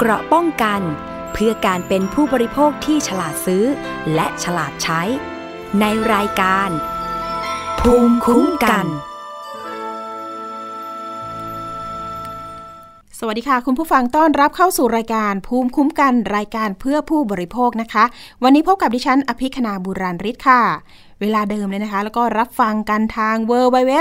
เกราะป้องกัน เพื่อการเป็นผู้บริโภคที่ฉลาดซื้อ และฉลาดใช้ ในรายการ ภูมิคุ้มกัน สวัสดีค่ะ คุณผู้ฟังต้อนรับเข้าสู่รายการ ภูมิคุ้มกันรายการเพื่อผู้บริโภคนะคะ วันนี้พบกับดิฉัน อภิคณาบุราริศค่ะเวลาเดิมเลยนะคะ แล้วก็รับฟังกันทาง w w w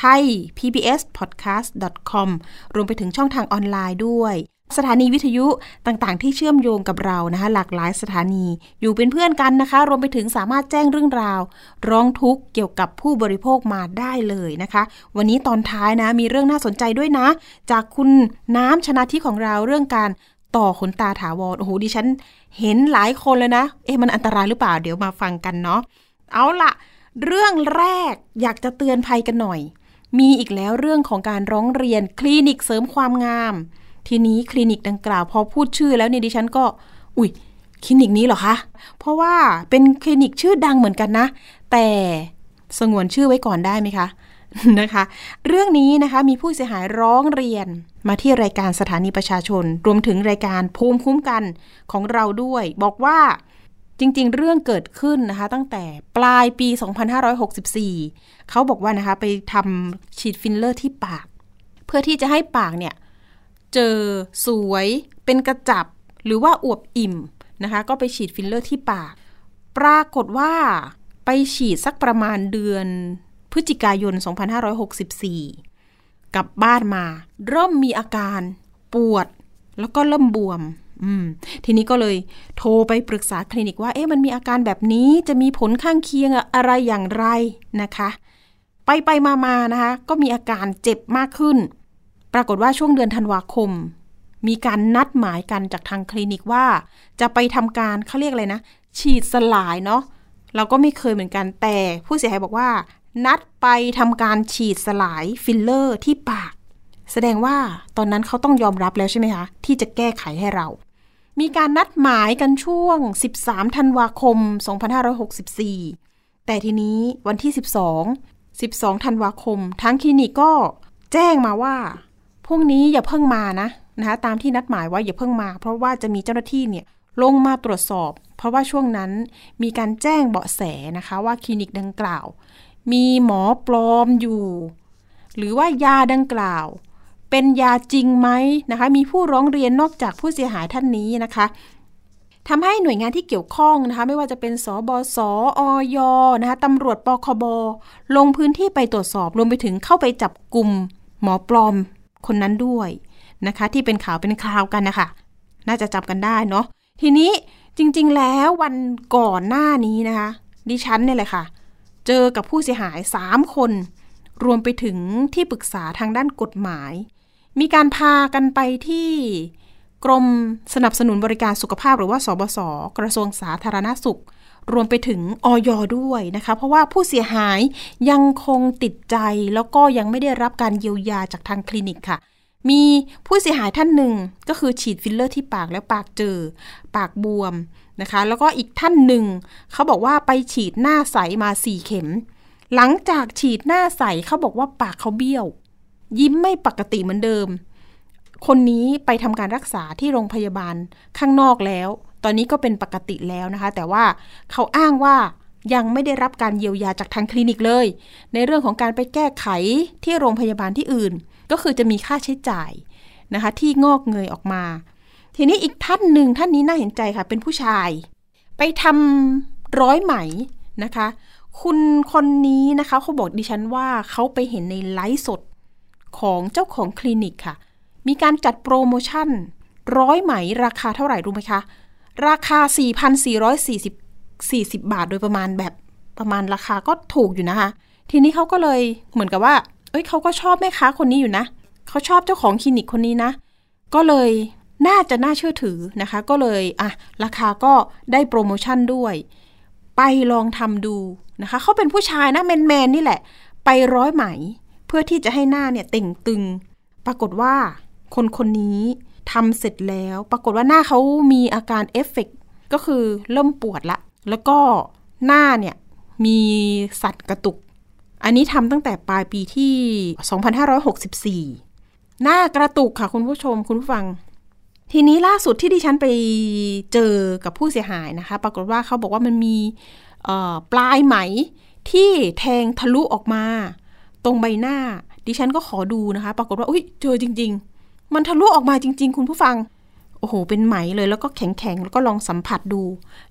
t h a i PBS podcast com รวมไปถึงช่องทางออนไลน์ด้วย สถานีวิทยุต่างๆ ที่เชื่อมโยงกับเรานะคะ หลากหลายสถานีอยู่เป็นเพื่อนกันนะคะ รวมไปถึงสามารถแจ้งเรื่องราว ร้องทุกข์เกี่ยวกับผู้บริโภคมาได้เลยนะคะ วันนี้ตอนท้ายนะมีเรื่องน่าสนใจด้วยนะ จากคุณน้ำชนะที่ของเราเรื่องการต่อขนตาถาวรโอ้โหดิฉันเห็นหลายคนเลยนะ เอ๊ะมันอันตรายหรือเปล่าเดี๋ยวมาฟังกันเนาะเอาละเรื่องแรกอยากจะเตือนภัยกันหน่อย มีอีกแล้วเรื่องของการร้องเรียนคลินิกเสริมความงาม ทีนี้คลินิกดังกล่าวพอพูดชื่อแล้วเนี่ยดิฉันก็ อุ๊ยคลินิกนี้เหรอคะ เพราะว่าเป็นคลินิกชื่อดังเหมือนกันนะ แต่สงวนชื่อไว้ก่อนได้ไหมคะนะคะ เรื่องนี้นะคะมีผู้เสียหายร้องเรียนมาที่รายการสถานีประชาชน รวมถึงรายการภูมิคุ้มกันของเราด้วย บอกว่าจริง ๆ เรื่องเกิดขึ้นนะคะ ตั้งแต่ปลายปี 2564 เขาบอกว่านะคะไปทำฉีดฟิลเลอร์ที่ปาก เพื่อที่จะให้ปากเนี่ย เจ่อสวย เป็นกระจับ หรือว่าอวบอิ่มนะคะ ก็ไปฉีดฟิลเลอร์ที่ปาก ปรากฏว่าไปฉีดสักประมาณเดือนพฤศจิกายน 2564 กลับบ้านมา เริ่มมีอาการปวด แล้วก็เริ่มบวมอืมทีนี้ก็เลยโทรไปปรึกษาคลินิกว่า เอ๊ะมันมีอาการแบบนี้จะมีผลข้างเคียงอะไรอย่างไรนะคะ ไปไปมามานะคะ ก็มีอาการเจ็บมากขึ้น ปรากฏว่าช่วงเดือนธันวาคม มีการนัดหมายกันจากทางคลินิกว่า จะไปทำการเขาเรียกอะไรนะ ฉีดสลายเนาะเราก็ไม่เคยเหมือนกันแต่ผู้เสียหายบอกว่า นัดไปทำการฉีดสลายฟิลเลอร์ที่ปาก แสดงว่าตอนนั้นเขาต้องยอมรับแล้วใช่ไหมคะที่จะแก้ไขให้เรา มีการนัดหมายกันช่วง 13 ธันวาคม 2564 แต่ทีนี้วันที่ 12 12 ธันวาคมทางคลินิกก็แจ้งมาว่า พรุ่งนี้อย่าเพิ่งมานะนะคะตามที่นัดหมายไว้อย่าเพิ่งมา เพราะว่าจะมีเจ้าหน้าที่เนี่ยลงมาตรวจสอบ เพราะว่าช่วงนั้นมีการแจ้งเบาะแสนะคะว่าคลินิกดังกล่าว มีหมอปลอมอยู่ หรือว่ายาดังกล่าว เป็นยาจริงไหมนะคะ มีผู้ร้องเรียนนอกจากผู้เสียหายท่านนี้นะคะทำให้หน่วยงานที่เกี่ยวข้องนะคะ ไม่ว่าจะเป็นสบสออยนะคะตำรวจปคบลงพื้นที่ไปตรวจสอบรวมไปถึงเข้าไปจับกลุ่มหมอปลอม คนนั้นด้วยนะคะ ที่เป็นข่าวเป็นคราวกันนะคะน่าจะจำกันได้เนาะทีนี้จริง ๆ แล้ววันก่อนหน้านี้นะคะ ดิฉันเนี่ยแหละค่ะ เจอกับผู้เสียหาย 3 คน รวมไปถึงที่ปรึกษาทางด้านกฎหมาย มีการพากันไปที่กรมสนับสนุนบริการสุขภาพหรือว่าสบศกระทรวงสาธารณสุข รวมไปถึงออยด้วยนะคะ เพราะว่าผู้เสียหายยังคงติดใจแล้วก็ยังไม่ได้รับการเยียวยาจากทางคลินิกค่ะ มีผู้เสียหายท่านหนึ่งก็คือฉีดฟิลเลอร์ที่ปากแล้วปากเจ่อ ปากบวมนะคะ แล้วก็อีกท่านหนึ่งเขาบอกว่าไปฉีดหน้าใสมาสี่เข็ม หลังจากฉีดหน้าใสเขาบอกว่าปากเขาเบี้ยว ยิ้มไม่ปกติเหมือนเดิมคนนี้ไปทำการรักษาที่โรงพยาบาลข้างนอกแล้ว ตอนนี้ก็เป็นปกติแล้วนะคะ แต่ว่าเขาอ้างว่ายังไม่ได้รับการเยียวยาจากทางคลินิกเลย ในเรื่องของการไปแก้ไขที่โรงพยาบาลที่อื่น ก็คือจะมีค่าใช้จ่ายนะคะ ที่งอกเงยออกมา ทีนี้อีกท่านหนึ่งท่านนี้น่าเห็นใจค่ะ เป็นผู้ชาย ไปทำร้อยไหมนะคะ คุณคนนี้นะคะเขาบอกดิฉันว่าเขาไปเห็นในไลฟ์สดของเจ้าของคลินิกค่ะ มีการจัดโปรโมชั่นร้อยไหมราคาเท่าไหร่รู้ไหมคะ ราคา 4,440 40 บาทโดยประมาณแบบประมาณราคาก็ถูกอยู่นะคะ ทีนี้เขาก็เลยเหมือนกับว่า เอ้ยเขาก็ชอบแม่ค้าคนนี้อยู่นะ เขาชอบเจ้าของคลินิกคนนี้นะ ก็เลยน่าจะน่าเชื่อถือนะคะ ก็เลยอะราคาก็ได้โปรโมชั่นด้วย ไปลองทำดูนะคะ เขาเป็นผู้ชายนะแมนแมนนี่แหละ ไปร้อยไหม เพื่อที่จะให้หน้าเนี่ยเต่งตึง ปรากฏว่าคนคนนี้ ทำเสร็จแล้ว ปรากฏว่าหน้าเขามีอาการเอฟเฟกก็คือเริ่มปวดละ แล้วก็หน้าเนี่ยมีสัตว์กระตุก อันนี้ทำตั้งแต่ปลายปีที่ 2564 หน้ากระตุกค่ะคุณผู้ชมคุณผู้ฟังททีนี้ล่าสุดที่ดิฉันไปเจอกับผู้เสียหายนะคะ ปรากฏว่าเขาบอกว่ามันมีปลายไหมที่แทงทะลุออกมา ตรงใบหน้า ดิฉันก็ขอดูนะคะ ปรากฏว่าอุ้ยเจอจริง ๆ มันทะลุออกมาจริง ๆ คุณผู้ฟัง โอ้โห เป็นไหมเลยแล้วก็แข็งๆ แล้วก็ลองสัมผัสดู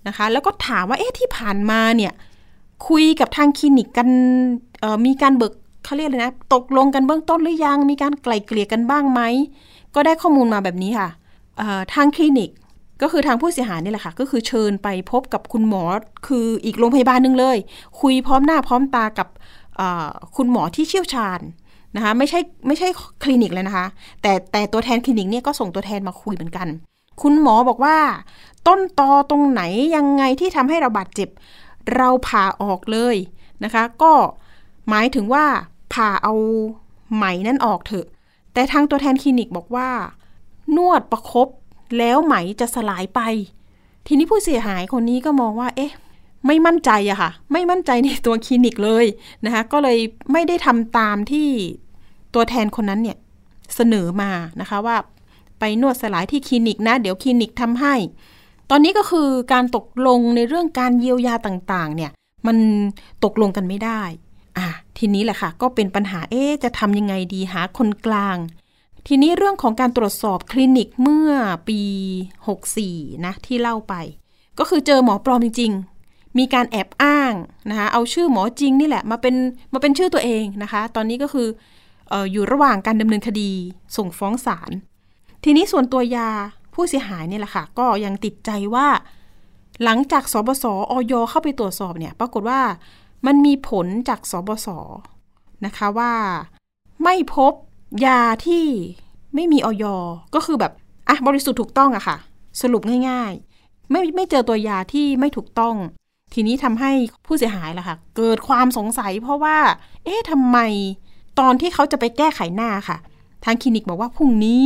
นะคะ แล้วก็ถามว่าเอ๊ะที่ผ่านมาเนี่ยคุยกับทางคลินิกกันมีการเบิกเขาเรียกเลยนะ ตกลงกันเบื้องต้นหรือยัง มีการไกล่เกลี่ยกันบ้างไหม ก็ได้ข้อมูลมาแบบนี้ค่ะทางคลินิกก็คือทางผู้เสียหายนี่แหละค่ะ ก็คือเชิญไปพบกับคุณหมอคืออีกโรงพยาบาลหนึ่งเลย คุยพร้อมหน้าพร้อมตากับคุณหมอที่เชี่ยวชาญ นะคะไม่ใช่ไม่ใช่คลินิกเลยนะคะ แต่แต่ตัวแทนคลินิกเนี่ยก็ส่งตัวแทนมาคุยเหมือนกัน คุณหมอบอกว่า ต้นตอตรงไหนยังไงที่ทำให้เราบาดเจ็บ เราผ่าออกเลยนะคะ ก็หมายถึงว่าผ่าเอาไหมนั่นออกเถอะ แต่ทางตัวแทนคลินิกบอกว่า นวดประครบแล้วไหมจะสลายไป ทีนี้ผู้เสียหายคนนี้ก็มองว่า เอ๊ะ ไม่มั่นใจอะค่ะ ไม่มั่นใจในตัวคลินิกเลยนะคะ ก็เลยไม่ได้ทำตามที่ ตัวแทนคนนั้นเนี่ยเสนอมานะคะว่าไปนวดสลายที่คลินิกนะ เดี๋ยวคลินิกทำให้ ตอนนี้ก็คือการตกลงในเรื่องการเยียวยาต่างๆ เนี่ย มันตกลงกันไม่ได้ อะทีนี้แหละค่ะ ก็เป็นปัญหาเอ๊จะทำยังไงดีหาคนกลาง ทีนี้เรื่องของการตรวจสอบคลินิกเมื่อปี 64 นะ ที่เล่าไป ก็คือเจอหมอปลอมจริงๆ มีการแอบอ้างนะคะเอาชื่อหมอจริงนี่แหละมาเป็นมาเป็นชื่อตัวเองนะคะ ตอนนี้ก็คือ อยู่ระหว่างการดำเนินคดีส่งฟ้องศาลทีนี้ส่วนตัวยาผู้เสียหายเนี่ยแหละค่ะ ก็ยังติดใจว่า หลังจากสบศออยเข้าไปตรวจสอบเนี่ย ปรากฏว่ามันมีผลจากสบศนะคะว่า ไม่พบยาที่ไม่มีออยก็คือแบบอะบริสุทธิ์ถูกต้องอะค่ะ สรุปง่าย ๆ ไม่ไม่เจอตัวยาที่ไม่ถูกต้อง ทีนี้ทำให้ผู้เสียหายล่ะค่ะ เกิดความสงสัยเพราะว่า เอ๊ะทำไม ตอนที่เขาจะไปแก้ไขหน้าค่ะ ทางคลินิกบอกว่าพรุ่งนี้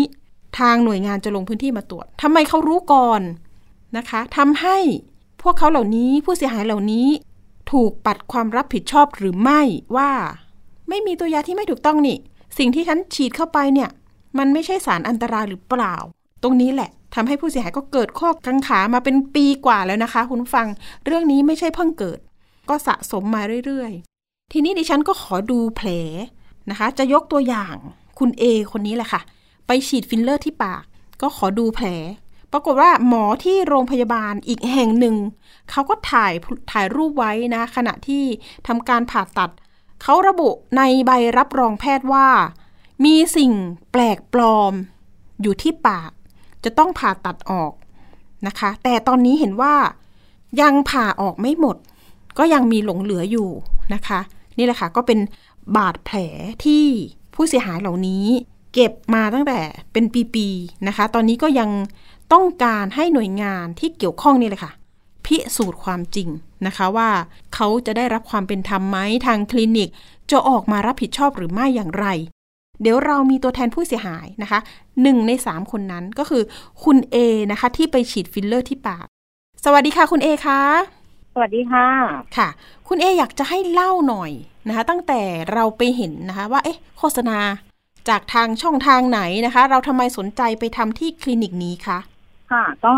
ทางหน่วยงานจะลงพื้นที่มาตรวจทำไมเขารู้ก่อนนะคะทำให้พวกเขาเหล่านี้ผู้เสียหายเหล่านี้ ถูกปัดความรับผิดชอบหรือไม่ว่า ไม่มีตัวยาที่ไม่ถูกต้องนี่ สิ่งที่ฉันฉีดเข้าไปเนี่ย มันไม่ใช่สารอันตรายหรือเปล่า ตรงนี้แหละทำให้ผู้เสียหายก็เกิดข้อกังขามาเป็นปีกว่าแล้วนะคะ คุณฟัง เรื่องนี้ไม่ใช่เพิ่งเกิด ก็สะสมมาเรื่อยๆ ทีนี้ดิฉันก็ขอดูแผล นะคะ จะยกตัวอย่างคุณเอคนนี้แหละค่ะ ไปฉีดฟิลเลอร์ที่ปาก ก็ขอดูแผล ปรากฏว่าหมอที่โรงพยาบาลอีกแห่งหนึ่ง เขาก็ถ่ายถ่ายรูปไว้นะ ขณะที่ทำการผ่าตัด เขาระบุในใบรับรองแพทย์ว่า มีสิ่งแปลกปลอม อยู่ที่ปาก จะต้องผ่าตัดออกนะคะ แต่ตอนนี้เห็นว่ายังผ่าออกไม่หมด ก็ยังมีหลงเหลืออยู่นะคะ นี่แหละค่ะก็เป็น บาดแผลที่ผู้เสียหายเหล่านี้ เก็บมาตั้งแต่เป็นปีๆนะคะ ตอนนี้ก็ยังต้องการให้หน่วยงานที่เกี่ยวข้องนี่เลยค่ะ พิสูจน์ความจริงนะคะว่าเขาจะได้รับความเป็นธรรมไหมทางคลินิก จะออกมารับผิดชอบหรือไม่อย่างไร เดี๋ยวเรามีตัวแทนผู้เสียหายนะคะหนึ่งในสามคนนั้นก็คือคุณเอนะคะที่ไปฉีดฟิลเลอร์ที่ปาก สวัสดีค่ะคุณเอคะ สวัสดีค่ะ ค่ะ คุณเออยากจะให้เล่าหน่อยนะคะ ตั้งแต่เราไปเห็นนะคะ ว่า เอ๊ะ โฆษณาจากทางช่องทางไหนนะคะ เราทำไมสนใจไปทำที่คลินิกนี้คะ ค่ะ ก็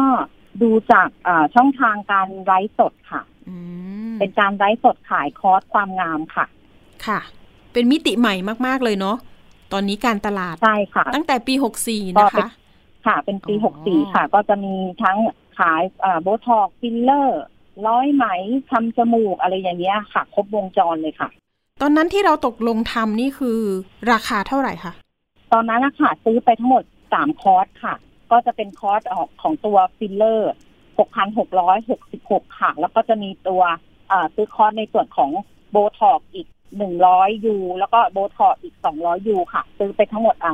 ดูจากช่องทางการไลฟ์สดค่ะเป็นการไลฟ์สดขายคอร์สความงามค่ะ ค่ะ เป็นมิติใหม่มาก ๆ เลยเนาะ ตอนนี้การตลาด ใช่ค่ะ ตั้งแต่ปีหกสี่นะคะ ค่ะ เป็นปีหกสี่ค่ะ ก็จะมีทั้งขายโบท็อกฟิลเลอร์ ร้อยไหมทำจมูกอะไรอย่างเงี้ยค่ะ ครบวงจรเลยค่ะ ตอนนั้นที่เราตกลงทำนี่คือราคาเท่าไหร่คะตอนนั้นนะคะซื้อไปทั้งหมดสามคอร์สค่ะ ก็จะเป็นคอร์สของตัวฟิลเลอร์6,666ค่ะ แล้วก็จะมีตัวซื้อคอร์สในส่วนของโบท็อกอีก100 U แล้วก็โบท็อกอีก200 U ค่ะ ซื้อไปทั้งหมดอ่า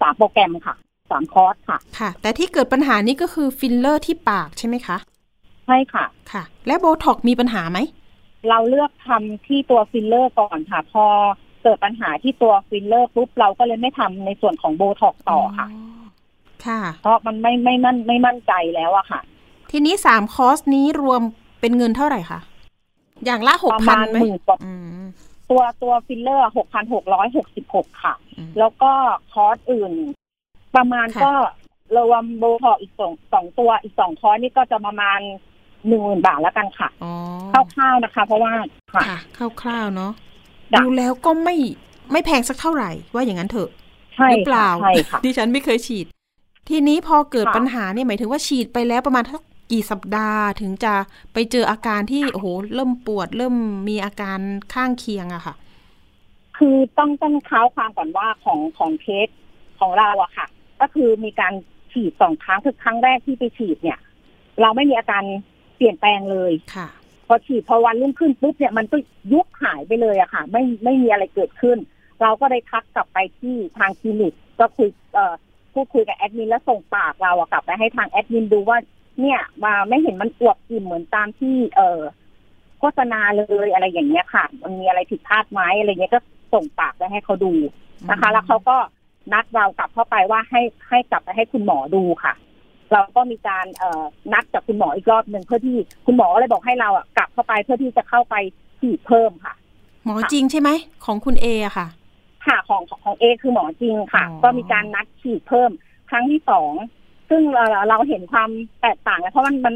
สามโปรแกรมค่ะสามคอร์สค่ะ ค่ะ แต่ที่เกิดปัญหานี้ก็คือฟิลเลอร์ที่ปากใช่ไหมคะใช่ค่ะ ค่ะ และโบท็อกมีปัญหาไหม เราเลือกทำที่ตัวฟิลเลอร์ก่อนค่ะ พอเกิดปัญหาที่ตัวฟิลเลอร์ปุ๊บเราก็เลยไม่ทำในส่วนของโบท็อกต่อค่ะ ค่ะ เพราะมันไม่ไม่มั่นไม่มั่นใจแล้วอะค่ะ ทีนี้สามคอร์สนี้รวมเป็นเงินเท่าไหร่คะอย่างละหกพันไหมตัวตัวฟิลเลอร์หกพันหกร้อยหกสิบหกค่ะ แล้วก็คอร์สอื่น ประมาณก็รวมโบท็อกอีกสองสองตัวอีกสองคอร์สนี่ก็จะประมาณ หนึ่งหมื่นบาทแล้วกันค่ะอ๋อคร่าวๆนะคะ เพราะว่าค่ะค่ะคร่าวๆเนาะจ้ะดูแล้วก็ไม่ไม่แพงสักเท่าไหร่ ว่าอย่างนั้นเถอะใช่หรือเปล่าใช่ค่ะดิฉันไม่เคยฉีด ทีนี้พอเกิดค่ะปัญหาเนี่ยหมายถึงว่าฉีดไปแล้วประมาณทักกี่สัปดาห์ถึงจะไปเจออาการที่โอ้โหเริ่มปวด เริ่มมีอาการข้างเคียงอะค่ะ คือต้องต้องเท้าความก่อนว่าของของเคสของเราอะค่ะ ก็คือมีการฉีดสองครั้งคือครั้งแรกที่ไปฉีดเนี่ย เราไม่มีอาการ เปลี่ยนแปลงเลยค่ะ พอฉีดพอวันรุ่งขึ้นปุ๊บเนี่ยมันก็ยุบหายไปเลยอะค่ะ ไม่ไม่มีอะไรเกิดขึ้น เราก็เลยทักกลับไปที่ทางคลินิกก็คุยเอ่อพูดคุยกับแอดมินแล้วส่งปากเราอะกลับไปให้ทางแอดมินดูว่า เนี่ยมาไม่เห็นมันอวบอิ่มเหมือนตามที่ เอ่อโฆษณาเลยอะไรอย่างเงี้ยค่ะ มันมีอะไรผิดพลาดไหมอะไรเงี้ยก็ส่งปากไปให้เขาดูนะคะ แล้วเขาก็นัดเรากลับเข้าไปว่าให้ให้กลับไปให้คุณหมอดูค่ะ เราก็มีการเอ่อนัดกับคุณหมออีกรอบหนึ่งเพื่อที่คุณหมอก็เลยบอกให้เราอะกลับเข้าไปเพื่อที่จะเข้าไปฉีดเพิ่มค่ะ หมอจริงใช่ไหมของคุณเออะค่ะ ค่ะของของของเอคือหมอจริงค่ะอ๋อก็มีการนัดฉีดเพิ่มครั้งที่สองซึ่งเราเราเห็นความแตกต่างนะเพราะมันมัน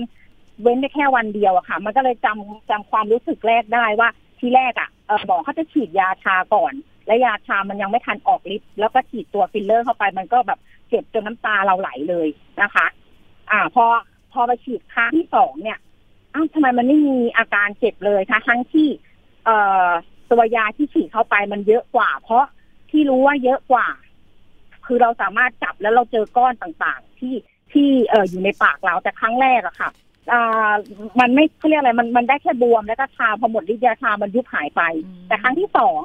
เว้นได้แค่วันเดียวอะค่ะ มันก็เลยจำจำความรู้สึกแรกได้ว่าที่แรกอะเออหมอเขาจะฉีดยาชาก่อน และยาชามันยังไม่ทันออกฤทธิ์แล้วก็ฉีดตัวฟิลเลอร์เข้าไปมันก็แบบเจ็บจนน้ำตาเราไหลเลยนะคะ อ่า พอพอไปฉีดครั้งที่สองเนี่ยอ้าวทำไมมันไม่มีอาการเจ็บเลยคะทั้งที่ เอ่อตัวยาที่ฉีดเข้าไปมันเยอะกว่า เพราะที่รู้ว่าเยอะกว่า คือเราสามารถจับแล้วเราเจอก้อนต่างๆ ที่ที่เอ่ออยู่ในปากเราแต่ครั้งแรกอะค่ะอ่ามันไม่เขาเรียกอะไรมันมันได้แค่บวมแล้วก็ชาพอหมดฤทธิ์ยาชามันยุบหายไปอืมแต่ครั้งที่สอง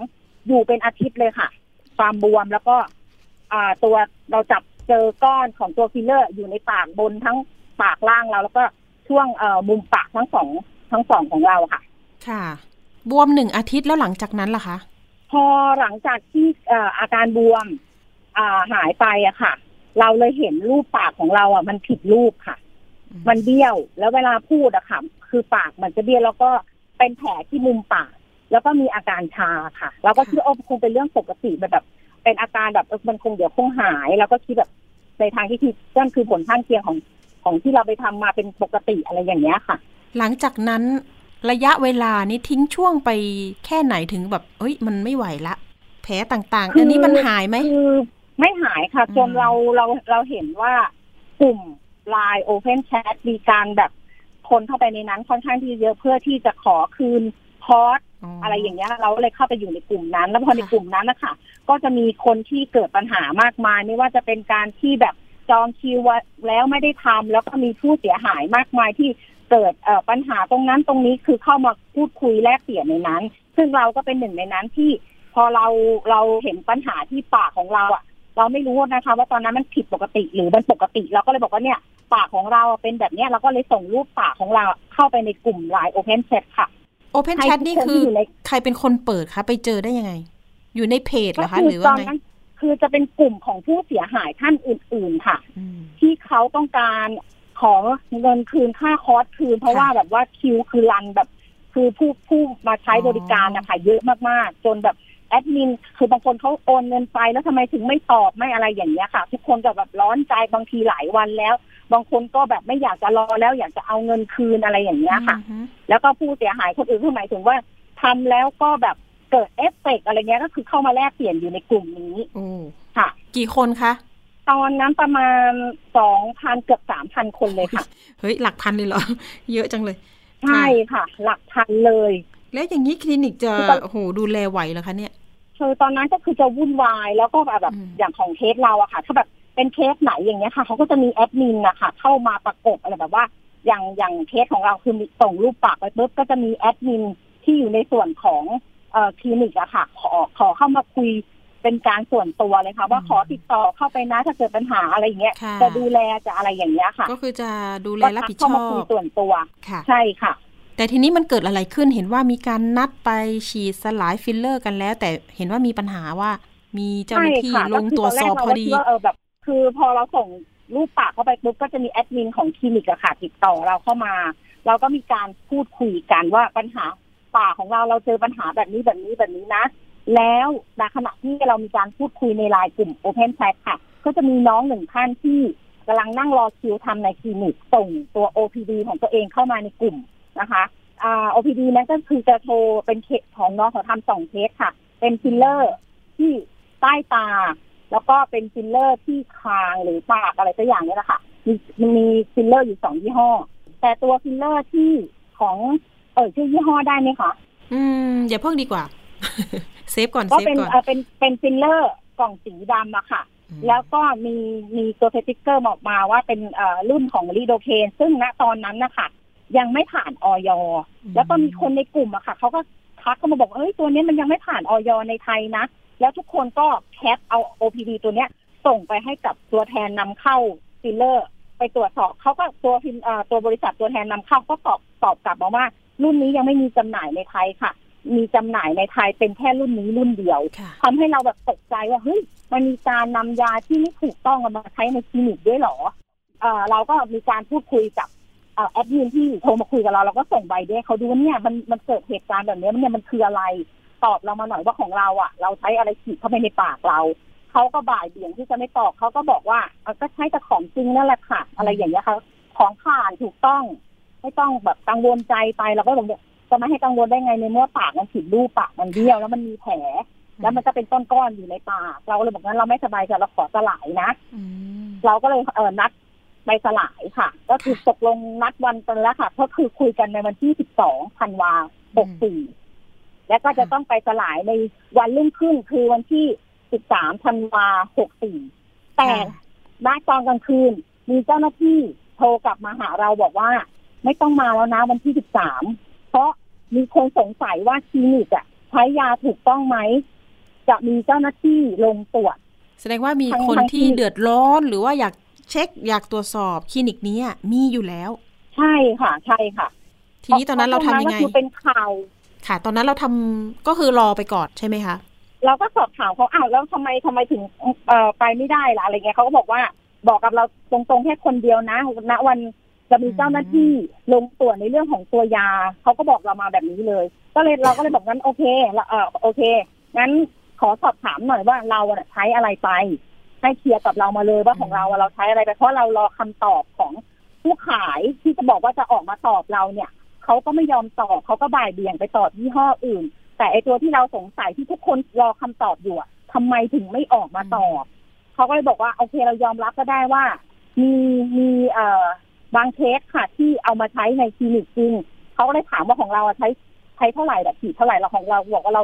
อยู่เป็นอาทิตย์เลยค่ะ ความบวมแล้วก็ อ่าตัวเราจับ เจอก้อนของตัวฟิลเลอร์อยู่ในปากบนทั้งปากล่างเราแล้วก็ช่วงเอ่อมุมปากทั้งสองทั้งสองของเราค่ะ ค่ะ บวมหนึ่งอาทิตย์แล้วหลังจากนั้นล่ะคะ พอหลังจากที่เอ่ออาการบวมอ่าหายไปอะค่ะ เราเลยเห็นรูปปากของเราอะมันผิดรูปค่ะอืมมันเบี้ยวแล้วเวลาพูดอะค่ะ คือปากมันจะเบี้ยวแล้วก็เป็นแผลที่มุมปาก แล้วก็มีอาการชาค่ะ เราก็คิดว่าโอ้คงเป็นเรื่องปกติแบบ เป็นอาการแบบเออมันคงเดี๋ยวคงหาย แล้วก็คิดแบบในทางที่คิดนั่นคือผลข้างเคียงของของที่เราไปทำมาเป็นปกติอะไรอย่างเงี้ยค่ะ หลังจากนั้นระยะเวลานี้ทิ้งช่วงไปแค่ไหนถึงแบบ เอ้ย มันไม่ไหวละ แผลต่างๆคืออัอันนี้มันหายไหมคือไม่หายค่ะอืมจนเราเราเราเห็นว่ากลุ่ม Line Open Chat มีการแบบคนเข้าไปในนั้นค่อนข้างที่เยอะเพื่อที่จะขอคืนคอร์สอะไรอย่างเงี้ยเราเลยเข้าไปอยู่ในกลุ่มนั้น แล้วพอในกลุ่มนั้นนะคะ ก็จะมีคนที่เกิดปัญหามากมาย ไม่ว่าจะเป็นการที่แบบจองคิวไว้แล้วไม่ได้ทำแล้วก็มีผู้เสียหายมากมายที่เกิดเอ่อปัญหาตรงนั้นตรงนี้คือเข้ามาพูดคุยแลกเปลี่ยนในนั้น ซึ่งเราก็เป็นหนึ่งในนั้นที่พอเราเราเห็นปัญหาที่ปากของเราอะเราไม่รู้นะคะ ว่าตอนนั้นมันผิดปกติหรือมันปกติ เราก็เลยบอกว่าเนี่ยปากของเราเป็นแบบเนี้ยเราก็เลยส่งรูปปากของเราเข้าไปในกลุ่มไลน์ Open Chat ค่ะโอเพนให้แชททุกนี่คนคืที่ออยู่ในใครเป็นคนเปิดคะไปเจอได้ยังไง อยู่ในเพจเหรก็อคะคืหรือตว่าอนไงนั้นคือจะเป็นกลุ่มของผู้เสียหายท่านอื่น ๆ ค่ะอืมที่เขาต้องการขอเงินคืนค่าคอร์สคืน เพราะค่ะว่าแบบว่าคิวคือรันแบบ คือผู้ผู้มาใช้อ๋อบริการนะคะเยอะมากๆ จนแบบแอดมินคือบางคนเขาโอนเงินไปแล้วทำไมถึงไม่ตอบไม่อะไรอย่างเงี้ยค่ะ ทุกคนก็แบบร้อนใจบางทีหลายวันแล้ว บางคนก็แบบไม่อยากจะรอแล้วอยากจะเอาเงินคืนอะไรอย่างเงี้ยค่ะอืมแล้วก็ผู้เสียหายคนอื่นคือหมายถึงว่าทำแล้วก็แบบ เกิดเอฟเฟกต์อะไรเงี้ยก็คือเข้ามาแลกเปลี่ยนอยู่ในกลุ่มนี้โอ้ค่ะ กี่คนคะตอนนั้นประมาณสองพันเกือบสามพันคนเลยค่ะ เฮ้ย หลักพันเลยเหรอ เยอะจังเลย ใช่ค่ะ หลักพันเลย แล้วอย่างนี้คลินิกจะคือตอนโอ้โหดูแลไหวเหรอคะเนี่ยคือตอนนั้นก็คือจะวุ่นวายแล้วก็แบบแบบอืมอย่างของเคสเราอะค่ะ ถ้าแบบเป็นเคสไหนอย่างเงี้ยค่ะเขาก็จะมีแอดมินนะคะเข้ามาประกบอะไรแบบว่า อย่างอย่างเคสของเราคือมีส่งรูปปากไปปุ๊บก็จะมีแอดมินที่อยู่ในส่วนของเอ่อ คลินิกอะค่ะ ขอขอเข้ามาคุยเป็นการส่วนตัวเลยค่ะ ว่าอืมขอติดต่อเข้าไปนะถ้าเกิดปัญหาอะไรอย่างเงี้ยค่ะจะดูแลจะอะไรอย่างเงี้ยค่ะ ก็คือจะดูแลก็รับผิดชอบทักเข้ามาคุยส่วนตัวค่ะใช่ค่ะ แต่ทีนี้มันเกิดอะไรขึ้นเห็นว่ามีการนัดไปฉีดสลายฟิลเลอร์กันแล้ว แต่เห็นว่ามีปัญหาว่ามีเจ้าหน้าที่ใช่ค่ะลงตรวจสอบพอดีก็คืตนแรกเราก็คิว่าเออแบบ คือพอเราส่งรูปปากเข้าไปปุ๊บก็จะมีแอดมินของคลินิกอะค่ะติดต่อเราเข้ามา เราก็มีการพูดคุยกันว่าปัญหา ปากของเราเราเจอปัญหาแบบนี้แบบนี้แบบนี้นะ แล้วในขณะที่เรามีการพูดคุยในไลน์กลุ่ม Open Chat ค่ะ ก็จะมีน้องหนึ่งท่านที่กำลังนั่งรอคิวทำในคลินิกส่งตัว OPD ของตัวเองเข้ามาในกลุ่มนะคะอ่า OPD นั้นก็คือจะโทรเป็นเคสของน้องเขาทำสองเคสค่ะ เป็นฟิลเลอร์ที่ใต้ตา แล้วก็เป็นฟิลเลอร์ที่คางหรือปากอะไรสักอย่างนี่ยแหละค่ะมีมันมีฟิลเลอร์อยู่สองยี่ห้อ แต่ตัวฟิลเลอร์ที่ของ ออชื่อยี่ห้อได้ไหมคะอืมอย่าเพิ่งดีกว่า เซฟก่อนก็เซฟเป็นก่อนเออเป็นเป็นฟิลเลอร์กล่องสีดำอะค่ะอืมแล้วก็มีมีตัวสติ๊กเกอร์ออกมาว่าเป็นเอ่อรุ่นของ lidocaine ซึ่งณตอนนั้นนะคะยังไม่ผ่านอย.แล้วก็มีคนในกลุ่มอะค่ะเขาก็ทักเข้ามาบอกเอ้ยตัวนี้มันยังไม่ผ่านอย.ในไทยนะ แล้วทุกคนก็แคปเอา OPD ตัวเนี้ย ส่งไปให้กับตัวแทนนำเข้าฟิลเลอร์ ไปตรวจสอบเขาก็ตัวฟิลเอ่อตัวบริษัทตัวแทนนำเข้าก็ตอบตอบกลับมาว่า รุ่นนี้ยังไม่มีจำหน่ายในไทยค่ะ มีจำหน่ายในไทยเป็นแค่รุ่นนี้รุ่นเดียวค่ะทำให้เราแบบตกใจว่าเฮ้ยมันมีการนำยาที่ไม่ถูกต้องเอามาใช้ในคลินิกด้วยเหรอเออเราก็มีการพูดคุยกับเอ่อแอดมินที่โทรมาคุยกับเราเราก็ส่งใบเด้วยเขาดูว่าเนี่ยมันมันเกิดเหตุการณ์แบบนี้มันเนี่ยมันคืออะไรตอบเรามาหน่อยว่าของเราอะ เราใช้อะไรฉีดเข้าไปในปากเราเขาก็บ่ายเบี่ยงที่จะไม่ตอบเขาก็บอกว่าเอ่อก็ใช้แต่ของจริงนั่นแหละค่ะ อะไรอย่างเงี้ยค่ะของผ่านถูกต้อง ไม่ต้องแบบกังวลใจไปเราก็บอกเนี่ยจะไม่ให้กังวลได้ไงในเมื่อปากมันผิดรูปปากมันเบี้ยวแล้วมันมีแผล แล้วมันก็เป็นก้อนๆอยู่ในปาก เราก็เลยบอกงั้นเราไม่สบายใจเราขอสลายนะอืมเราก็เลยเออนัดไปสลายค่ะ ก็คือตกลงนัดวันกันแล้วค่ะก็คือคุยกันในวันที่12ธันวา64แล้วก็จะต้องไปสลายในวันรุ่งขึ้นคือวันที่13ธันวา64แต่ณตอนกลางคืนมีเจ้าหน้าที่โทรกลับมาหาเราบอกว่า ไม่ต้องมาแล้วนะวันที่13เพราะมีคนสงสัยว่าคลินิกอะใช้ยาถูกต้องไหม จะมีเจ้าหน้าที่ลงตรวจ แสดงว่ามีทางคนทางที่คลินิกเดือดร้อนหรือว่าอยากเช็คอยากตรวจสอบคลินิกนี้อะมีอยู่แล้ว ใช่ค่ะ ใช่ค่ะ ทีนี้ตอนนั้นเราทำยังไงก็คือเป็นข่าวค่ะ ตอนนั้นเราทำก็คือรอไปก่อนใช่ไหมคะเราก็สอบถามเขาอ้าวแล้วทำไมทำไมถึงเอ่อไปไม่ได้ล่ะอะไรเงี้ยเขาก็บอกว่าบอกกับเราตรงๆแค่คนเดียวนะณวัน จะมีเจ้าหน้าที่ลงตรวจในเรื่องของตัวยาเขาก็บอกเรามาแบบนี้เลย ก็เลยเราก็เลยบอกงั้นโอเคละเออโอเค งั้นขอสอบถามหน่อยว่าเราใช้อะไรไป ให้เคลียร์กับเรามาเลยว่าของเราเราใช้อะไรไปเพราะเรารอคำตอบของผู้ขายที่จะบอกว่าจะออกมาตอบเราเนี่ยเขาก็ไม่ยอมตอบเขาก็บ่ายเบี่ยงไปตอบยี่ห้ออื่น แต่ไอตัวที่เราสงสัยที่ทุกคนรอคำตอบอยู่อะทำไมถึงไม่ออกมาตอบเขาก็เลยบอกว่าโอเคเรายอมรับก็ได้ว่า มีมีเอ่อ บางเคสค่ะ ที่เอามาใช้ในคลินิกจริงเขาก็เลยถามว่าของเราใช้ใช้เท่าไหร่แบบฉีดเท่าไหร่เราของเราบอกว่าเรา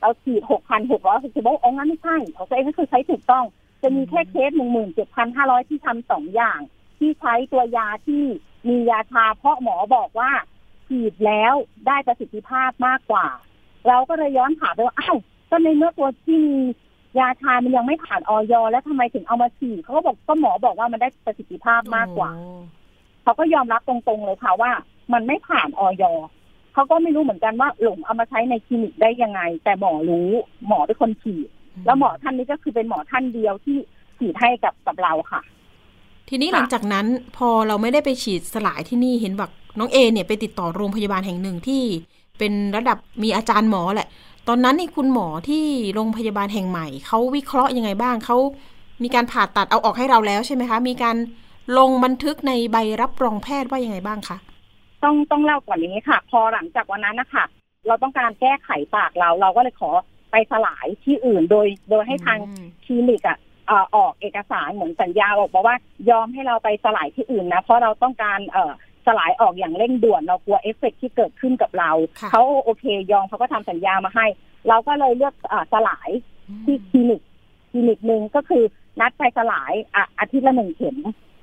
เราฉีดหกพันหกร้อยหกสิบบอกอ๋องั้นไม่ใช่ของตัวเองก็คือใช้ถูกต้อง จะมีแค่เคสหนึ่งหมื่นเจ็ดพันห้าร้อยที่ทำสองอย่าง ที่ใช้ตัวยาที่มียาชาเพราะหมอบอกว่าฉีดแล้วได้ประสิทธิภาพมากกว่า เราก็เลยย้อนถามไปว่าอ้าวก็ในเมื่อตัวที่มียาชามันยังไม่ผ่านออยแล้วทำไมถึงเอามาฉีดเขาก็บอกก็หมอบอกว่ามันได้ประสิทธิภาพมากกว่า เขาก็ยอมรับตรงๆเลยค่ะว่า มันไม่ผ่านออยเขาก็ไม่รู้เหมือนกันว่าหลงเอามาใช้ในคลินิกได้ยังไง แต่หมอรู้หมอเป็นคนฉีดแล้วหมอท่านนี้ก็คือเป็นหมอท่านเดียวที่ฉีดให้กับกับเราค่ะ ทีนี้ค่ะหลังจากนั้นพอเราไม่ได้ไปฉีดสลายที่นี่เห็นบอกน้องเอเนี่ยไปติดต่อโรงพยาบาลแห่งหนึ่งที่เป็นระดับมีอาจารย์หมอแหละ ตอนนั้นนี่คุณหมอที่โรงพยาบาลแห่งใหม่เขาวิเคราะห์ยังไงบ้างเขามีการผ่าตัดเอาออกให้เราแล้วใช่ไหมคะ มีการ ลงบันทึกในใบรับรองแพทย์ว่ายังไงบ้างคะต้องต้องเล่าก่อนอย่างนี้ค่ะ พอหลังจากวันนั้นนะคะเราต้องการแก้ไขปากเราเราก็เลยขอไปสลายที่อื่นโดยโดยให้ทางอืมคลินิกอะเอ่อออกเอกสารเหมือนสัญญาบอกมาว่ายอมให้เราไปสลายที่อื่นนะเพราะเราต้องการเอ่อสลายออกอย่างเร่งด่วนเรากลัวเอฟเฟกต์ที่เกิดขึ้นกับเราค่ะเขาโอเคยอมเขาก็ทำสัญญามาให้ เราก็เลยเลือกเอ่อสลายที่คลินิกคลินิกหนึ่งก็คือนัดไปสลายอะอาทิตย์ละหนึ่งเข็ม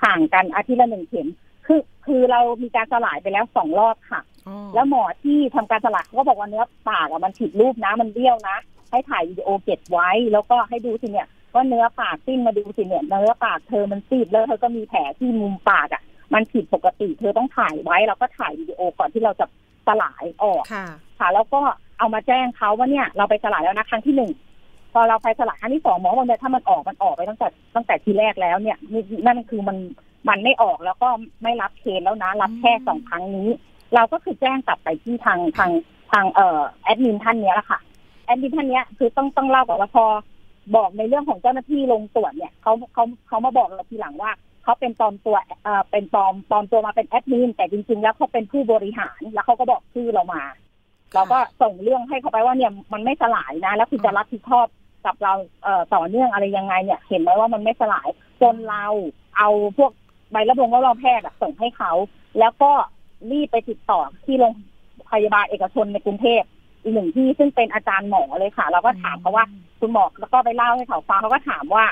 ห่างกันอาทิตย์ละหนึ่งเข็ม คือคือเรามีการสลายไปแล้วสองรอบค่ะอ๋อแล้วหมอที่ทำการสลายเขาก็บอกว่าเนื้อปากอะมันผิดรูปนะมันเบี้ยวนะ ให้ถ่ายวิดีโอเก็บไว้ แล้วก็ให้ดูสิเนี่ยว่าเนื้อปากติ้นมาดูสิเนี่ยเนื้อปากเธอมันซีดแล้วเธอก็มีแผลที่มุมปากอะมันผิดปกติเธอต้องถ่ายไว้แล้วก็ถ่ายวิดีโอก่อนที่เราจะสลายออกค่ะค่ะแล้วก็เอามาแจ้งเขาว่าเนี่ยเราไปสลายแล้วนะครั้งที่หนึ่ง พอเราไปสลายครั้งที่สองหมอบอกเนี่ยถ้ามันออกมันออกไปตั้งแต่ตั้งแต่ทีแรกแล้วเนี่ยนี่นั่นคือมันมันไม่ออกแล้วก็ไม่รับเคสแล้วนะ รับแค่สองครั้งนี้ เราก็คือแจ้งกลับไปที่ทางทางทางเอ่อแอดมินท่านเนี้ยแหละค่ะแอดมินท่านเนี้ยคือต้องต้องเล่าก่อนว่าพอบอกในเรื่องของเจ้าหน้าที่ลงตรวจเนี่ยเขาเขาเขามาบอกเราทีหลังว่าเขาเป็นปลอมตัวเอ่อเป็นปลอมปลอมตัวมาเป็นแอดมินแต่จริง ๆ แล้วเขาเป็นผู้บริหารแล้วเขาก็บอกชื่อเรามาเราก็ส่งเรื่องให้เขาไปว่าเนี่ยมันไม่สลายนะ แล้วคุณจะรับผิดชอบ กับเราเอ่อต่อเนื่องอะไรยังไงเนี่ย เห็นไหมว่ามันไม่สลายจนเราเอาพวกใบรับรองรับรองแพทย์ส่งให้เขา แล้วก็รีบไปติดต่อที่โรงพยาบาลเอกชนในกรุงเทพอีกหนึ่งที่ซึ่งเป็นอาจารย์หมอเลยค่ะ เราก็ถามเขาว่าคุณหมอแล้วก็ไปเล่าให้เขาฟังเขาก็ถามว่า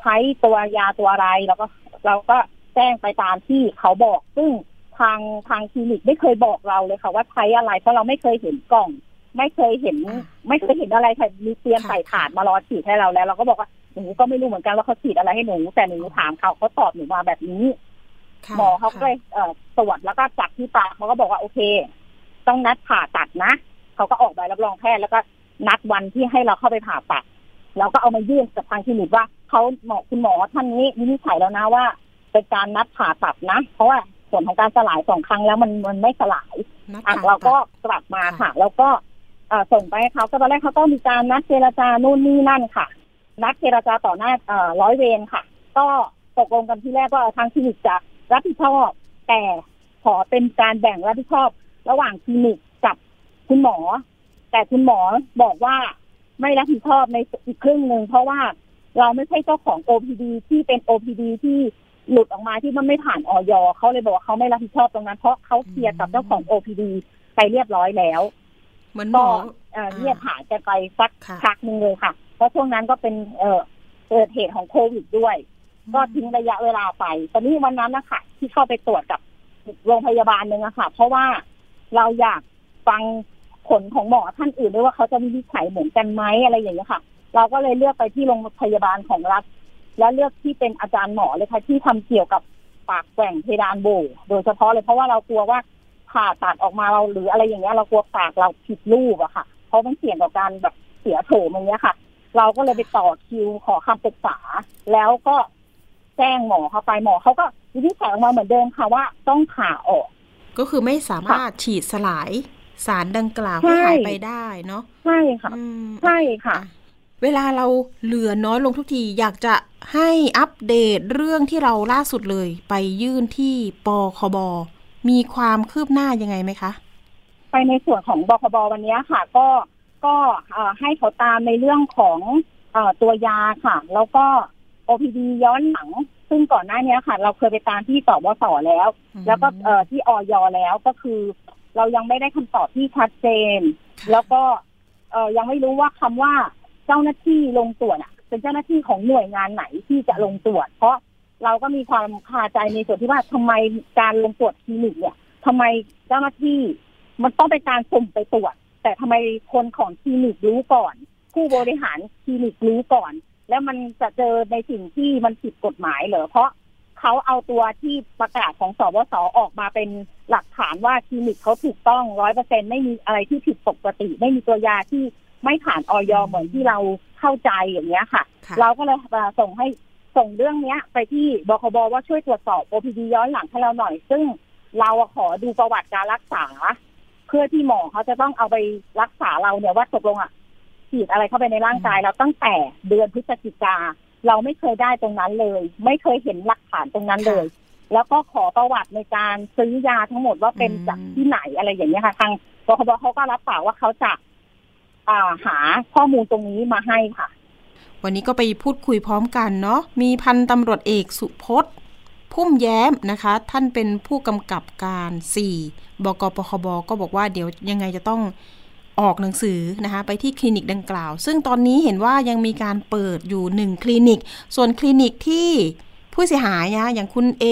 ใช้ตัวยาตัวอะไรแล้วก็เราก็แจ้งไปตามที่เขาบอก ซึ่งทางทางคลินิกไม่เคยบอกเราเลยค่ะว่าใช้อะไร เพราะเราไม่เคยเห็นกล่อง ไม่เคยเห็นอ่าไม่เคยเห็นอะไรค่ะมีเตรียมค่ะใส่ถาดมารอฉีดให้เราแล้ว เราก็บอกว่าหนูก็ไม่รู้เหมือนกันว่าเขาฉีดอะไรให้หนู แต่หนูถามเขาเขาตอบหนูมาแบบนี้ค่ะหมอเขาก็เลยเอ่อตรวจแล้วก็จับที่ปากเขาก็บอกว่าโอเค ต้องนัดผ่าตัดนะเขาก็ออกใบรับรองแพทย์แล้วก็นัดวันที่ให้เราเข้าไปผ่าตัดเราก็เอามายื่นกับทางคลินิกว่าเขาหมอคุณหมอท่านนี้วินิจฉัยแล้วนะว่าเป็นการนัดผ่าตัดนะ เพราะว่าผลของการสลายสองครั้งแล้วมันมันไม่สลายนัดอะผ่เราก็ตัดกลับมาค่ะค่ะแล้วก็เอ่อ ส่งไปให้เขาก็ตอนแรกเขาต้องมีการนัดเจรจานู่นนี่นั่นค่ะ นัดเจรจาต่อหน้าร้อยเวรค่ะ ก็ตกลงกันที่แรกว่าทางคลินิกจะรับผิดชอบแต่ขอเป็นการแบ่งรับผิดชอบ ระหว่างคลินิกกับคุณหมอ แต่คุณหมอบอกว่าไม่รับผิดชอบในอีกครึ่งหนึ่งเพราะว่าเราไม่ใช่เจ้าของ OPD ที่เป็น OPD ที่หลุดออกมาที่มันไม่ผ่านออยเขาเลยบอกว่าเขาไม่รับผิดชอบตรงนั้นเพราะเขาเคลียร์กับเจ้าของ OPD ไปเรียบร้อยแล้ว เหมือนหมก็อเอ่ออ่าเงียบหายกันไปสักค่ะพักหนึ่งเลยค่ะ เพราะช่วงนั้นก็เป็นเอ่อเกิดเหตุของโควิดด้วย ก็ทิ้งระยะเวลาไป ตอนนี้วันนั้นนะคะที่เข้าไปตรวจกับโรงพยาบาลหนึ่งอะค่ะ เพราะว่าเราอยากฟังผลของหมอท่านอื่นด้วยว่าเขาจะวินิจฉัยเหมือนกันไหมอะไรอย่างเงี้ยค่ะ เราก็เลยเลือกไปที่โรงพยาบาลของรัฐ และเลือกที่เป็นอาจารย์หมอเลยค่ะที่ทำเกี่ยวกับปากแกว่งเพดานโหวโดยเฉพาะเลยเพราะว่าเรากลัวว่า ผ่าตัดออกมาเราหรืออะไรอย่างเงี้ยเรากลัวปากเราผิดรูปอะค่ะ เพราะมันเสี่ยงต่อการแบบเสียโฉมอย่างเงี้ยค่ะ เราก็เลยไปต่อคิวขอคำปรึกษา แล้วก็แจ้งหมอเข้าไปหมอเขาก็วินิจฉัยออกมาเหมือนเดิมค่ะว่าต้องผ่าออก ก็คือไม่สามารถฉีดสลายสารดังกล่าวใช่ให้หายไปได้เนาะใช่ค่ะอืมใช่ค่ะ เวลาเราเหลือน้อยลงทุกทีอยากจะให้อัปเดตเรื่องที่เราล่าสุดเลย ไปยื่นที่ปคบ มีความคืบหน้ายังไงไหมคะ ไปในส่วนของบคบวันนี้ค่ะ ก็ก็เอ่อให้เขาตามในเรื่องของเออตัวยาค่ะ แล้วก็ OPD ย้อนหลัง ซึ่งก่อนหน้านี้ค่ะ เราเคยไปตามที่สบสแล้วอืมแล้วก็เอ่อที่ออยแล้วก็คือ เรายังไม่ได้คำตอบที่ชัดเจนค่ะแล้วก็เอ่อยังไม่รู้ว่าคำว่าเจ้าหน้าที่ลงตรวจอะเป็นเจ้าหน้าที่ของหน่วยงานไหนที่จะลงตรวจ เพราะ เราก็มีความคาใจในส่วนที่ว่าทำไมการลงตรวจคลินิกเนี่ยทำไมเจ้าหน้าที่มันต้องเป็นการส่งไปตรวจ แต่ทำไมคนของคลินิกรู้ก่อน ผู้บริหารคลินิกรู้ก่อน แล้วมันจะเจอในสิ่งที่มันผิดกฎหมายเหรอเพราะเขาเอาตัวที่ประกาศของสวสออกมาเป็นหลักฐานว่าคลินิกเขาถูกต้องร้อยเปอร์เซ็นไม่มีอะไรที่ผิดปกติ ไม่มีตัวยาที่ไม่ผ่านออยเหมือนที่เราเข้าใจอย่างเงี้ยค่ะค่ะเราก็เลยมาส่งให้ ส่งเรื่องเนี้ย ไปที่บคบว่าช่วยตรวจสอบ OPD ย้อนหลังให้เราหน่อย ซึ่งเราอะขอดูประวัติการรักษา เพื่อที่หมอเขาจะต้องเอาไปรักษาเราเนี่ยว่าตกลงอะฉีดอะไรเข้าไปในร่างกายเราตั้งแต่เดือนพฤศจิกาเราไม่เคยได้ตรงนั้นเลย ไม่เคยเห็นหลักฐานตรงนั้นเลย แล้วก็ขอประวัติในการซื้อยาทั้งหมดว่าเป็นอืมจากที่ไหนอะไรอย่างเงี้ยค่ะ ทางบคบเขาก็รับปากว่าเขาจะอ่าหาข้อมูลตรงนี้มาให้ค่ะ วันนี้ก็ไปพูดคุยพร้อมกันเนาะมีพันตำรวจเอกสุพจน์พุ่มแย้มนะคะ ท่านเป็นผู้กำกับการ 4 บกปคบก็บอกว่าเดี๋ยวยังไงจะต้องออกหนังสือนะคะไปที่คลินิกดังกล่าว ซึ่งตอนนี้เห็นว่ายังมีการเปิดอยู่หนึ่งคลินิก ส่วนคลินิกที่ผู้เสียหายนะอย่างคุณ A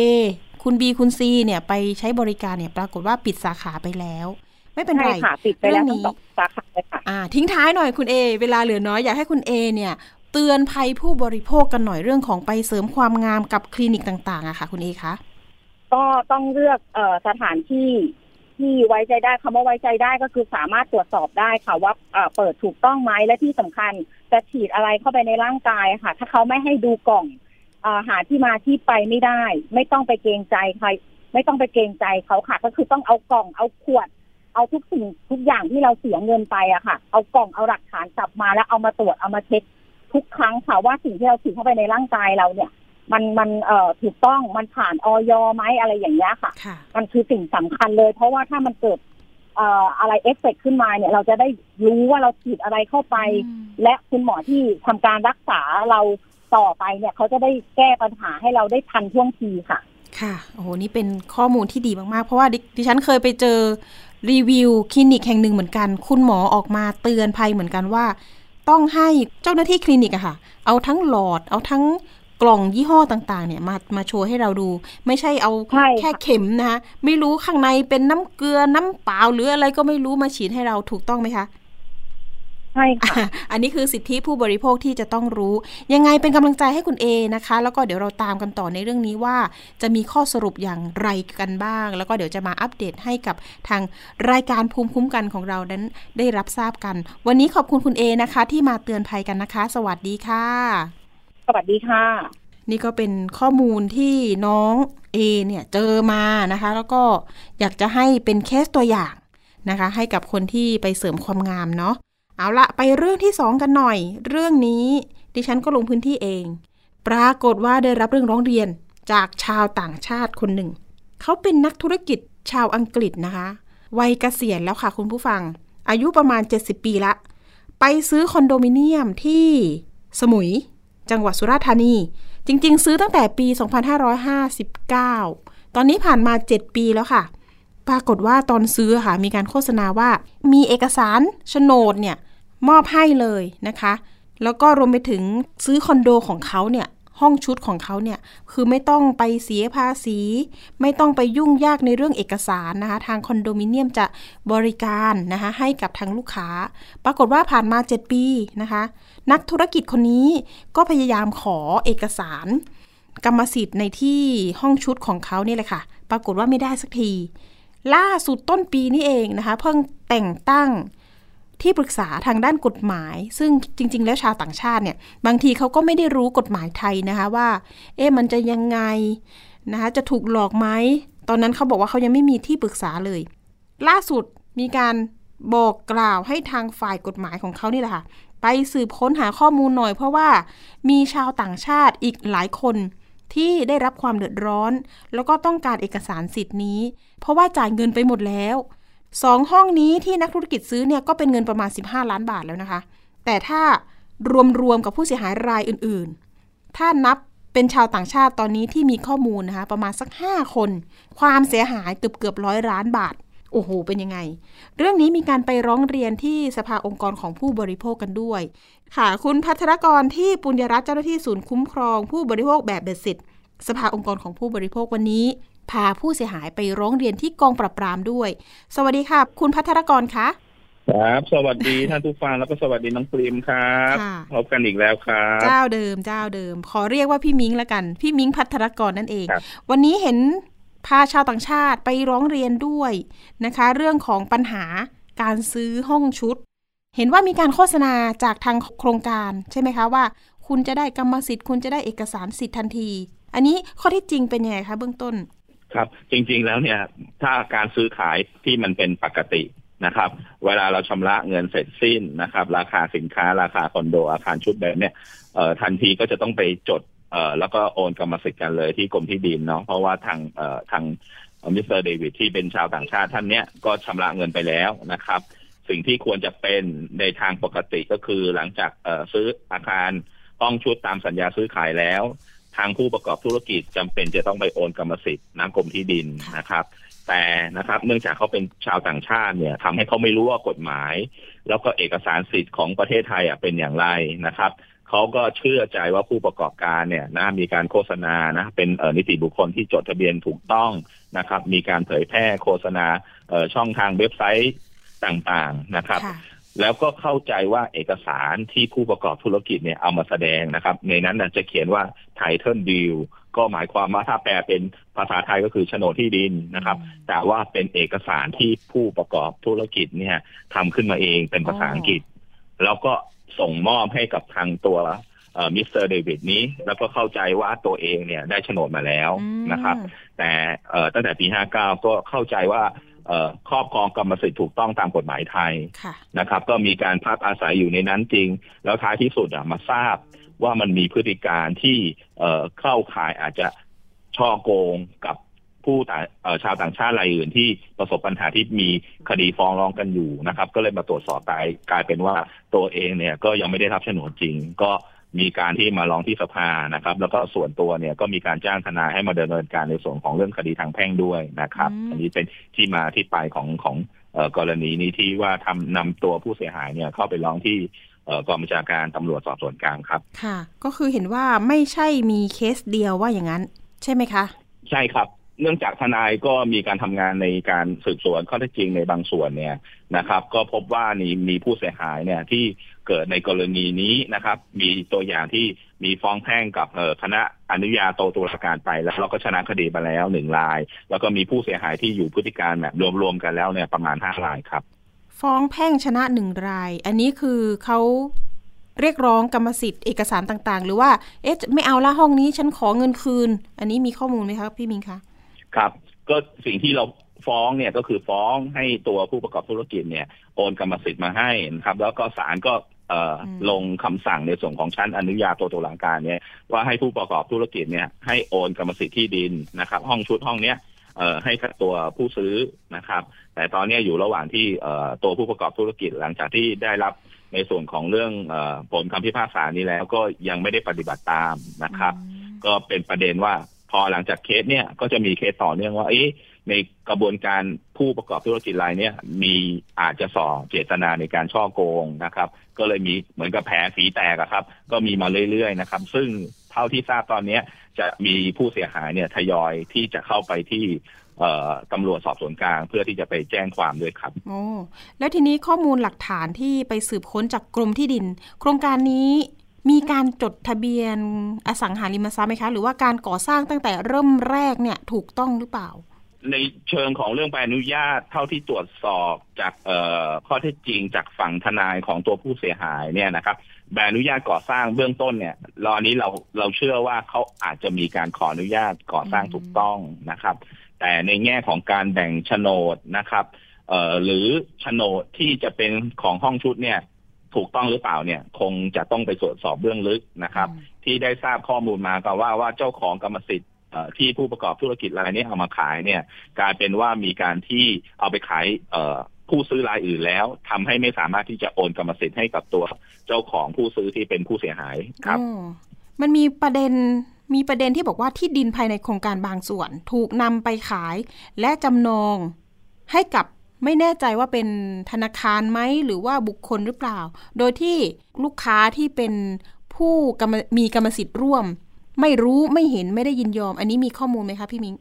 คุณ B คุณ C เนี่ยไปใช้บริการเนี่ยปรากฏว่าปิดสาขาไปแล้ว ไม่เป็นไรใช่ค่ะปิดไปแล้วเรื่ทั้องงนี้สองสาขาเลยค่ะอ่าทิ้งท้ายหน่อยคุณเอเวลาเหลือน้อยอยากให้คุณเอเนี่ย เตือนภัยผู้บริโภคกันหน่อยเรื่องของไปเสริมความงามกับคลินิกต่างๆอะค่ะ คุณเอคะก็ต้องเลือกเอสถานที่ที่ไว้ใจได้คำว่าไว้ใจได้ก็คือสามารถตรวจสอบได้ค่ะว่าเปิดถูกต้องไหมและที่สำคัญจะฉีดอะไรเข้าไปในร่างกายค่ะ ถ้าเขาไม่ให้ดูกล่องอหาที่มาที่ไปไม่ได้ ไม่ต้องไปเกรงใจใครไม่ต้องไปเกรงใจเขาค่ะ ก็คือต้องเอากล่องเอาขวด เอาทุกสิ่งทุกอย่างที่เราเสียเงินไปอะค่ะ เอากล่องเอาหลักฐานกลับมาแล้วเอามาตรวจเอามาเช็ค ทุกครั้งค่ะว่าสิ่งที่เราฉีดเข้าไปในร่างกายเราเนี่ย มันมันเอ่อถูกต้องมันผ่านออยไหมอะไรอย่างเงี้ยค่ะค่ะมันคือสิ่งสำคัญเลย เพราะว่าถ้ามันเกิดเอ่ออะไรเอฟเฟกขึ้นมาเนี่ย เราจะได้รู้ว่าเราฉีดอะไรเข้าไปอืมและคุณหมอที่ทำการรักษาเราต่อไปเนี่ย เขาจะได้แก้ปัญหาให้เราได้ทันท่วงทีค่ะ ค่ะโอ้โหนี่เป็นข้อมูลที่ดีมาก ๆ เพราะว่าดิดิฉันเคยไปเจอรีวิวคลินิกแห่งหนึ่งเหมือนกัน คุณหมอออกมาเตือนภัยเหมือนกันว่า ต้องให้เจ้าหน้าที่คลินิกอะค่ะ เอาทั้งหลอด เอาทั้งกล่องยี่ห้อต่างๆ เนี่ยมามาโชว์ให้เราดู ไม่ใช่เอาใช่ค่ะแค่เข็มนะคะไม่รู้ข้างในเป็นน้ำเกลือน้ำเปล่าหรืออะไรก็ไม่รู้มาฉีดให้เราถูกต้องไหมคะ ใช่ค่ะ อันนี้คือสิทธิผู้บริโภคที่จะต้องรู้ ยังไงเป็นกำลังใจให้คุณเอนะคะ แล้วก็เดี๋ยวเราตามกันต่อในเรื่องนี้ว่า จะมีข้อสรุปอย่างไรกันบ้าง แล้วก็เดี๋ยวจะมาอัปเดตให้กับทางรายการภูมิคุ้มกันของเรานั้นได้รับทราบกัน วันนี้ขอบคุณคุณเอนะคะ ที่มาเตือนภัยกันนะคะ สวัสดีค่ะ สวัสดีค่ะ นี่ก็เป็นข้อมูลที่น้องเอเนี่ยเจอมานะคะ แล้วก็อยากจะให้เป็นเคสตัวอย่างนะคะ ให้กับคนที่ไปเสริมความงามเนาะ เอาละไปเรื่องที่สองกันหน่อย เรื่องนี้ดิฉันก็ลงพื้นที่เอง ปรากฏว่าได้รับเรื่องร้องเรียนจากชาวต่างชาติคนหนึ่ง เขาเป็นนักธุรกิจชาวอังกฤษนะคะ วัยเกษียณแล้วค่ะคุณผู้ฟัง อายุประมาณ 70 ปีละ ไปซื้อคอนโดมิเนียมที่สมุย จังหวัดสุราษฎร์ธานี จริง ๆ ซื้อตั้งแต่ปี 2559 ตอนนี้ผ่านมา 7 ปีแล้วค่ะ ปรากฏว่าตอนซื้อค่ะมีการโฆษณาว่า มีเอกสารโฉนดเนี่ยมอบให้เลยนะคะ แล้วก็รวมไปถึงซื้อคอนโดของเขาเนี่ยห้องชุดของเขาเนี่ยคือไม่ต้องไปเสียภาษี ไม่ต้องไปยุ่งยากในเรื่องเอกสารนะคะทางคอนโดมิเนียมจะบริการนะคะให้กับทางลูกค้า ปรากฏว่าผ่านมา 7 ปีนะคะ นักธุรกิจคนนี้ก็พยายามขอเอกสาร กรรมสิทธิ์ในที่ห้องชุดของเขาเนี่ยแหละค่ะ ปรากฏว่าไม่ได้สักที ล่าสุดต้นปีนี้เองนะคะเพิ่งแต่งตั้งที่ปรึกษาทางด้านกฎหมาย ซึ่งจริง ๆ แล้วชาวต่างชาติเนี่ย บางทีเขาก็ไม่ได้รู้กฎหมายไทยนะคะว่า เอ๊ะมันจะยังไงนะคะจะถูกหลอกไหมตอนนั้นเขาบอกว่าเขายังไม่มีที่ปรึกษาเลย ล่าสุดมีการบอกกล่าวให้ทางฝ่ายกฎหมายของเขานี่แหละค่ะ ไปสืบค้นหาข้อมูลหน่อย เพราะว่ามีชาวต่างชาติอีกหลายคน ที่ได้รับความเดือดร้อน แล้วก็ต้องการเอกสารสิทธิ์นี้ เพราะว่าจ่ายเงินไปหมดแล้วสองห้องนี้ที่นักธุรกิจซื้อเนี่ยก็เป็นเงินประมาณ 15 ล้านบาทแล้วนะคะ แต่ถ้ารวมๆกับผู้เสียหายรายอื่นๆ ถ้านับเป็นชาวต่างชาติตอนนี้ที่มีข้อมูลนะคะ ประมาณสัก 5 คน ความเสียหายเกือบเกือบร้อยล้านบาท โอ้โห เป็นยังไง เรื่องนี้มีการไปร้องเรียนที่สภาองค์กรของผู้บริโภคกันด้วย ค่ะ คุณพัทรกรที่ปุญญรัตน์เจ้าหน้าที่ศูนย์คุ้มครอง ผู้บริโภคแบบเบ็ดเสร็จสภาองค์กรของผู้บริโภควันนี้ พาผู้เสียหายไปร้องเรียนที่กองปราบปรามด้วย สวัสดีค่ะ คุณพัทรกรคะครับ สวัสดีท่านผู้ฟังแล้วก็สวัสดีน้องปริมครับค่ะพบกันอีกแล้วครับ เจ้าเดิมเจ้าเดิม ขอเรียกว่าพี่มิ้งละกัน พี่มิ้งพัทรกรนั่นเองครับวันนี้เห็น พาชาวต่างชาติไปร้องเรียนด้วยนะคะ เรื่องของปัญหาการซื้อห้องชุด เห็นว่ามีการโฆษณาจากทางโครงการใช่ไหมคะว่า คุณจะได้กรรมสิทธิ์ คุณจะได้เอกสารสิทธิ์ทันที อันนี้ข้อที่จริงเป็นยังไงคะเบื้องต้น ครับ จริงๆแล้วเนี่ยถ้าการซื้อขายที่มันเป็นปกตินะครับเวลาเราชำระเงินเสร็จสิ้นนะครับ ราคาสินค้าราคาคอนโดอาคารชุดแบบเนี้ยทันทีก็จะต้องไปจด เอ่อแล้วก็โอนกรรมสิทธิ์กันเลยที่กรมที่ดินเนาะเพราะว่าทางเอ่อทางมิสเตอร์เดวิดที่เป็นชาวต่างชาติท่านเนี้ยก็ชำระเงินไปแล้วนะครับ สิ่งที่ควรจะเป็นในทางปกติก็คือหลังจากเอ่อซื้ออาคารห้องชุดตามสัญญาซื้อขายแล้ว ทางผู้ประกอบธุรกิจจำเป็นจะต้องไปโอนกรรมสิทธิ์น้ำกรมที่ดินนะครับแต่นะครับเนื่องจากเขาเป็นชาวต่างชาติเนี่ยทำให้เขาไม่รู้ว่ากฎหมาย แล้วก็เอกสารสิทธิ์ของประเทศไทยอะเป็นอย่างไรนะครับ เขาก็เชื่อใจว่าผู้ประกอบการเนี่ยนะมีการโฆษณานะเป็นเอ่อนิติบุคคลที่จดทะเบียนถูกต้องนะครับ มีการเผยแพร่โฆษณาเอ่อช่องทางเว็บไซต์ต่างๆนะครับค่ะแล้วก็เข้าใจว่าเอกสารที่ผู้ประกอบธุรกิจเนี่ยเอามาแสดงนะครับ ในนั้นน่ะจะเขียนว่า Title Deal ก็หมายความว่าถ้าแปลเป็นภาษาไทยก็คือโฉนดที่ดินนะครับ แต่ว่าเป็นเอกสารที่ผู้ประกอบธุรกิจเนี่ยทำขึ้นมาเองเป็นภาษาอังกฤษ แล้วก็ ส่งมอบให้กับทางตัวมิสเตอร์เดวิดนี้ แล้วก็เข้าใจว่าตัวเองเนี่ยได้โฉนดมาแล้วอืมนะครับ แต่เอ่อตั้งแต่ปี 59 ก็เข้าใจว่าเอ่อครอบครองกรรมสิทธิ์ถูกต้องตามกฎหมายไทยค่ะนะครับ ก็มีการพักอาศัยอยู่ในนั้นจริง แล้วท้ายที่สุดอะมาทราบว่ามันมีพฤติการที่เอ่อเข้าข่ายอาจจะช่อโกงกับ ผู้ต่างเอ่อชาวต่างชาติรายอื่นที่ประสบปัญหาที่มีคดีฟ้องร้องกันอยู่นะครับ ก็เลยมาตรวจสอบไปกลายเป็นว่าตัวเองเนี่ยก็ยังไม่ได้รับโฉนดจริง ก็มีการที่มาร้องที่สภานะครับ แล้วก็ส่วนตัวเนี่ยก็มีการจ้างทนายให้มาดำเนินการในส่วนของเรื่องคดีทางแพ่งด้วยนะครับอืมอันนี้เป็นที่มาที่ไปของของเอ่อกรณีนี้ที่ว่าทำนำตัวผู้เสียหายเนี่ยเข้าไปร้องที่เอ่อกองบัญชาการตำรวจสอบสวนกลางครับ ค่ะ ก็คือเห็นว่าไม่ใช่มีเคสเดียวว่าอย่างนั้น ใช่ไหมคะ ใช่ครับ เนื่องจากทนายก็มีการทำงานในการสืบสวนข้อเท็จจริงในบางส่วนเนี่ยนะครับ ก็พบว่านี่มีผู้เสียหายเนี่ยที่เกิดในกรณีนี้นะครับ มีตัวอย่างที่มีฟ้องแพ่งกับคณะอนุญาโตตุลาการไปแล้วเราก็ชนะคดีไปแล้วหนึ่งราย แล้วก็มีผู้เสียหายที่อยู่พฤติการแบบรวมๆกันแล้วเนี่ยประมาณห้ารายครับ ฟ้องแพ่งชนะหนึ่งราย อันนี้คือเขาเรียกร้องกรรมสิทธิ์เอกสารต่างๆ หรือว่าเอ๊ะไม่เอาละห้องนี้ฉันขอเงินคืน อันนี้มีข้อมูลไหมคะพี่มิงคะ ครับ ก็สิ่งที่เราฟ้องเนี่ยก็คือฟ้องให้ตัวผู้ประกอบธุรกิจเนี่ยโอนกรรมสิทธิ์มาให้นะครับ แล้วก็ศาลก็เอ่ออมลงคำสั่งในส่วนของชั้นอนุญาโตตุลาการเนี่ยว่าให้ผู้ประกอบธุรกิจเนี่ยให้โอนกรรมสิทธิ์ที่ดินนะครับ ห้องชุดห้องเนี้ยเอ่อให้กับตัวผู้ซื้อนะครับ แต่ตอนเนี้ยอยู่ระหว่างที่เอ่อตัวผู้ประกอบธุรกิจหลังจากที่ได้รับในส่วนของเรื่องเอ่อผลคำพิพากษานี้แล้วก็ยังไม่ได้ปฏิบัติตามนะครับ ก็เป็นประเด็นว่าพ อหลังจากเคสเนี่ยก็จะมีเคสต่อเนื่องว่าเอ๊ะในกระบวนการผู้ประกอบธุรกิจรายเนี้ยมีอาจจะส่อเจตนาในการช่อโกงนะครับ ก็เลยมีเหมือนกับแผลสีแตกครับ ก็มีมาเรื่อยๆนะครับ ซึ่งเท่าที่ทราบตอนเนี้ยจะมีผู้เสียหายเนี่ยทยอยที่จะเข้าไปที่ตำรวจสอบสวนกลางเพื่อที่จะไปแจ้งความด้วยครับโอ้แล้วทีนี้ข้อมูลหลักฐานที่ไปสืบค้นจากกรมที่ดิน โครงการนี้ มีการจดทะเบียนอสังหาริมทรัพย์ไหมคะ หรือว่าการก่อสร้างตั้งแต่เริ่มแรกเนี่ยถูกต้องหรือเปล่า ในเชิงของเรื่องใบอนุญาตเท่าที่ตรวจสอบจากเอ่อข้อเท็จจริงจากฝั่งทนายของตัวผู้เสียหายเนี่ยนะครับใบอนุญาตก่อสร้างเบื้องต้นเนี่ยรอนี้เราเราเชื่อว่าเขาอาจจะมีการขออนุญาตก่อสร้างถูกต้องนะครับ แต่ในแง่ของการแบ่งโฉนดนะครับเอ่อหรือโฉนดที่จะเป็นของห้องชุดเนี่ย ถูกต้องหรือเปล่าเนี่ย คงจะต้องไปตรวจสอบเบื้องลึกนะครับ ที่ได้ทราบข้อมูลมาก็ว่าว่าเจ้าของกรรมสิทธิ์เอ่อที่ผู้ประกอบธุรกิจรายนี้เอามาขายเนี่ย กลายเป็นว่ามีการที่เอาไปขายเอ่อผู้ซื้อรายอื่นแล้วทำให้ไม่สามารถที่จะโอนกรรมสิทธิ์ให้กับตัวเจ้าของผู้ซื้อที่เป็นผู้เสียหายครับอ๋อมันมีประเด็นมีประเด็นที่บอกว่าที่ดินภายในโครงการบางส่วน ถูกนำไปขายและจำนองให้กับ ไม่แน่ใจว่าเป็นธนาคารไหมหรือว่าบุคคลหรือเปล่า โดยที่ลูกค้าที่เป็นผู้กรรมมีกรรมสิทธิ์ร่วม ไม่รู้ไม่เห็นไม่ได้ยินยอม อันนี้มีข้อมูลไหมคะพี่มิง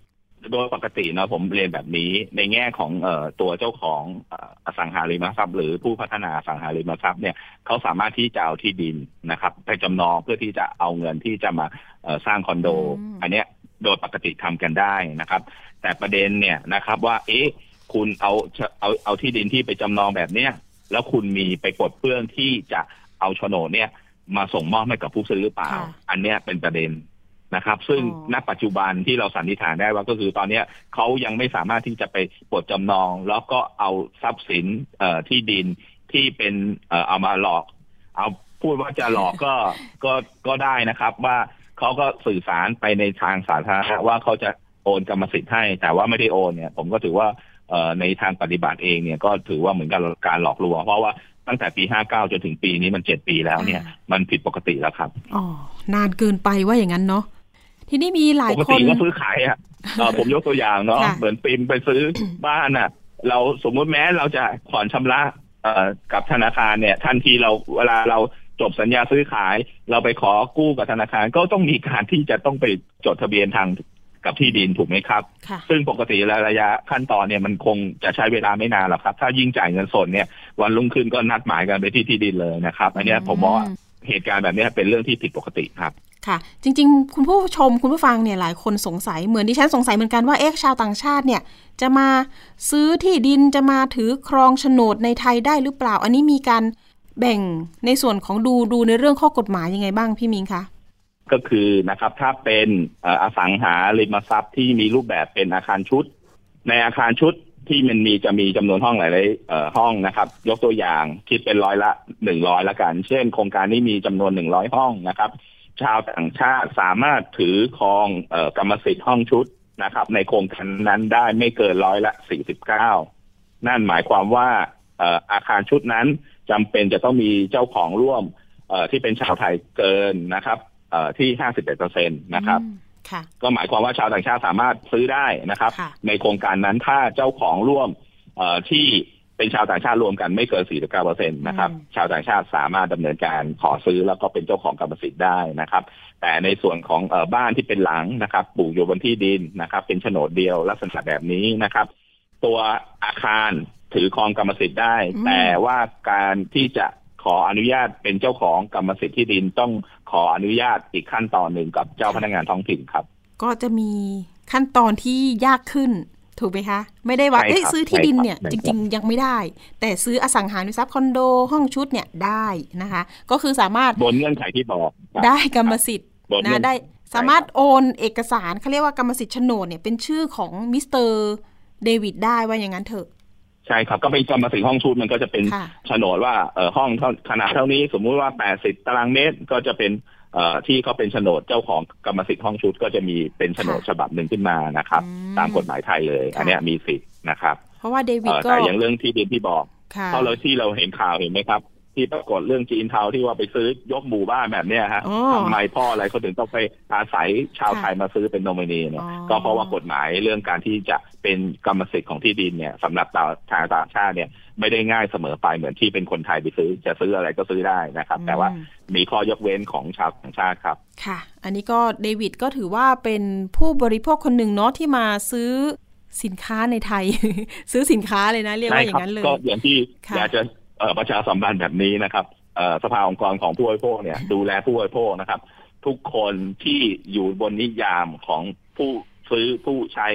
โดยปกติเนาะผมเรียนแบบนี้ในแง่ของเอ่อตัวเจ้าของเอ่ออสังหาริมทรัพย์หรือผู้พัฒนาอสังหาริมทรัพย์เนี่ยเขาสามารถที่จะเอาที่ดินนะครับ ไปจำนองเพื่อที่จะเอาเงินที่จะมาเอ่อสร้างคอนโดอืมอันเนี้ยโดยปกติทำกันได้นะครับ แต่ประเด็นเนี่ยนะครับว่าเอ๊ะ คุณเอาเอาเอาที่ดินที่ไปจำนองแบบเนี้ยแล้วคุณมีไปปลดเปลื้องที่จะเอาโฉนดเนี่ย มาส่งมอบให้กับผู้ซื้อหรือเปล่า ค่ะอันเนี้ยเป็นประเด็นนะครับ ซึ่งอ๋อ ณปัจจุบันที่เราสันนิษฐานได้ว่าก็คือตอนเนี้ยเขายังไม่สามารถที่จะไปปลดจำนอง แล้วก็เอาทรัพย์สินเอ่อที่ดินที่เป็นเอ่อเอามาหลอก เอาพูดว่าจะหลอกก็ ก็ก็ได้นะครับ ว่าเขาก็สื่อสารไปในทางสาธารณะว่าเขาจะโอนกรรมสิทธิ์ให้ แต่ว่าไม่ได้โอนเนี่ย ผมก็ถือว่าเอ่อ ในทางปฏิบัติเองเนี่ยก็ถือว่าเหมือนกับการหลอกลวงเพราะว่าตั้งแต่ปี 59 จนถึงปีนี้มัน 7 ปีแล้วเนี่ย มันผิดปกติแล้วครับ อ๋อ นานเกินไปว่าอย่างนั้นเนาะ ทีนี้มีหลายปกคตินก็ซื้อขายอะเอ่อผมยกตัวอย่างเนาะค่ะเหมือนปิมไปซื้อบ้านอะ เราสมมุติแม้เราจะผ่อนชำระเอ่อกับธนาคารเนี่ย ทันทีเราเวลาเราจบสัญญาซื้อขาย เราไปขอกู้กับธนาคารก็ต้องมีการที่จะต้องไปจดทะเบียนทาง กับที่ดินถูกไหมครับค่ะซึ่งปกติแล้วระยะขั้นตอนเนี่ยมันคงจะใช้เวลาไม่นานหรอกครับ ถ้ายิ่งจ่ายเงินสดเนี่ยวันรุ่งขึ้นก็นัดหมายกันไปที่ที่ดินเลยนะครับ อันเนี้ยผมมองว่าเหตุการณ์แบบเนี้ยเป็นเรื่องที่ผิดปกติครับค่ะ จริง ๆ คุณผู้ชมคุณผู้ฟังเนี่ยหลายคนสงสัยเหมือนดิฉันสงสัยเหมือนกันว่าเอ๊ะชาวต่างชาติเนี่ย จะมาซื้อที่ดินจะมาถือครองโฉนดในไทยได้หรือเปล่า อันนี้มีการแบ่งในส่วนของดูดูในเรื่องข้อกฎหมายยังไงบ้างพี่มิงคะ ก็คือนะครับ ถ้าเป็นอสังหาริมทรัพย์ที่มีรูปแบบเป็นอาคารชุด ในอาคารชุดที่มันมีจะมีจำนวนห้องหลายๆห้องนะครับ ยกตัวอย่างคิดเป็นร้อยละหนึ่งร้อยละกัน เช่น โครงการนี้มีจำนวนหนึ่งร้อยห้องนะครับ ชาวต่างชาติสามารถถือครองอกรรมสิทธิ์ห้องชุดนะครับ ในโครงการนั้นได้ไม่เกินร้อยละสี่สิบเก้านั่นหมายความว่าอาคารชุดนั้นจำเป็นจะต้องมีเจ้าของร่วมที่เป็นชาวไทยเกินนะครับ ที่ห้าสิบเอ็ดเปอร์เซ็นตนะครับอืมค่ะก็หมายความว่าชาวต่างชาติสามารถซื้อได้นะครับค่ะในโครงการนั้นถ้าเจ้าของร่วมเอ่อที่เป็นชาวต่างชาติรวมกันไม่เกิน 49เปอร์เซ็นต์นะครับอืมชาวต่างชาติสามารถดำเนินการขอซื้อแล้วก็เป็นเจ้าของกรรมสิทธิ์ได้นะครับ แต่ในส่วนของเอ่อบ้านที่เป็นหลังนะครับปลูกอยู่บนที่ดินนะครับ เป็นโฉนดเดียวลักษณะแบบนี้นะครับ ตัวอาคารถือครองกรรมสิทธิ์ได้อืมแต่ว่าการที่จะ ขออนุญาตเป็นเจ้าของกรรมสิทธิ์ที่ดินต้องขออนุญาตอีกขั้นตอนหนึ่งกับเจ้าพนักงานท้องถิ่นครับ ก็จะมีขั้นตอนที่ยากขึ้นถูกไหมคะ ไม่ได้ว่าใช่ครับเอ้ยซื้อที่ดินเนี่ยใช่ครับจริง ๆ ยังไม่ได้ แต่ซื้ออสังหาริมทรัพย์คอนโดห้องชุดเนี่ยได้นะคะ ก็คือสามารถบนเงื่อนไขที่บอกครับได้กรรมสิทธิ์บนเงื่อนไขนะได้สามารถโอนเอกสารเขาเรียกว่ากรรมสิทธิ์โฉนดเนี่ยเป็นชื่อของมิสเตอร์เดวิดได้ว่าอย่างนั้นเถอะ ใช่ครับก็เป็นกรรมสิทธิ์ห้องชุดมันก็จะเป็นค่ะโฉนดว่าเออห้องเท่าขนาดเท่านี้สมมุติว่า80ตารางเมตรก็จะเป็นเอ่อที่เขาเป็นโฉนดเจ้าของกรรมสิทธิ์ห้องชุดก็จะมีเป็นโฉนดฉบับหนึ่งขึ้นมานะครับอืมตามกฎหมายไทยเลยค่ะอันเนี้ยมีสิทธิ์นะครับ เพราะว่าเดวิเอ่ดอก็แต่อย่างเรื่องที่ดินที่บอกค่ะเพราะเราที่เราเห็นข่าวเห็นไหมครับ ที่ปรากฏเรื่องจีนเทาที่ว่าไปซื้อยกหมู่บ้านแบบเนี้ยฮะอ๋อทำไมพ่ออะไรเขาถึงต้องไปอาศัยชาวค่ะไทยมาซื้อเป็นโนมินีเนี่ยอ๋อก็เพราะว่ากฎหมายเรื่องการที่จะเป็นกรรมสิทธิ์ของที่ดินเนี่ยสำหรับชาวชาวต่างชาติเนี่ยไม่ได้ง่ายเสมอไปเหมือนที่เป็นคนไทยไปซื้อ จะซื้ออะไรก็ซื้อได้นะครับ แต่ว่าอืมมีข้อยกเว้นของชาวต่างชาติครับ ค่ะ อันนี้ก็เดวิดก็ถือว่าเป็นผู้บริโภคคนหนึ่งเนาะที่มาซื้อสินค้าในไทย ซื้อสินค้าเลยนะ เรียกว่าอย่างนั้นเลยก็อย่างที่ค่ะอยากจะเอ่อ ประชาสัมพันธ์แบบนี้นะครับเอ่อสภาองค์กรของผู้บริโภคเนี่ย ดูแลผู้บริโภคนะครับ ทุกคนที่อยู่บนนิยามของผู้ซื้อผู้ใช้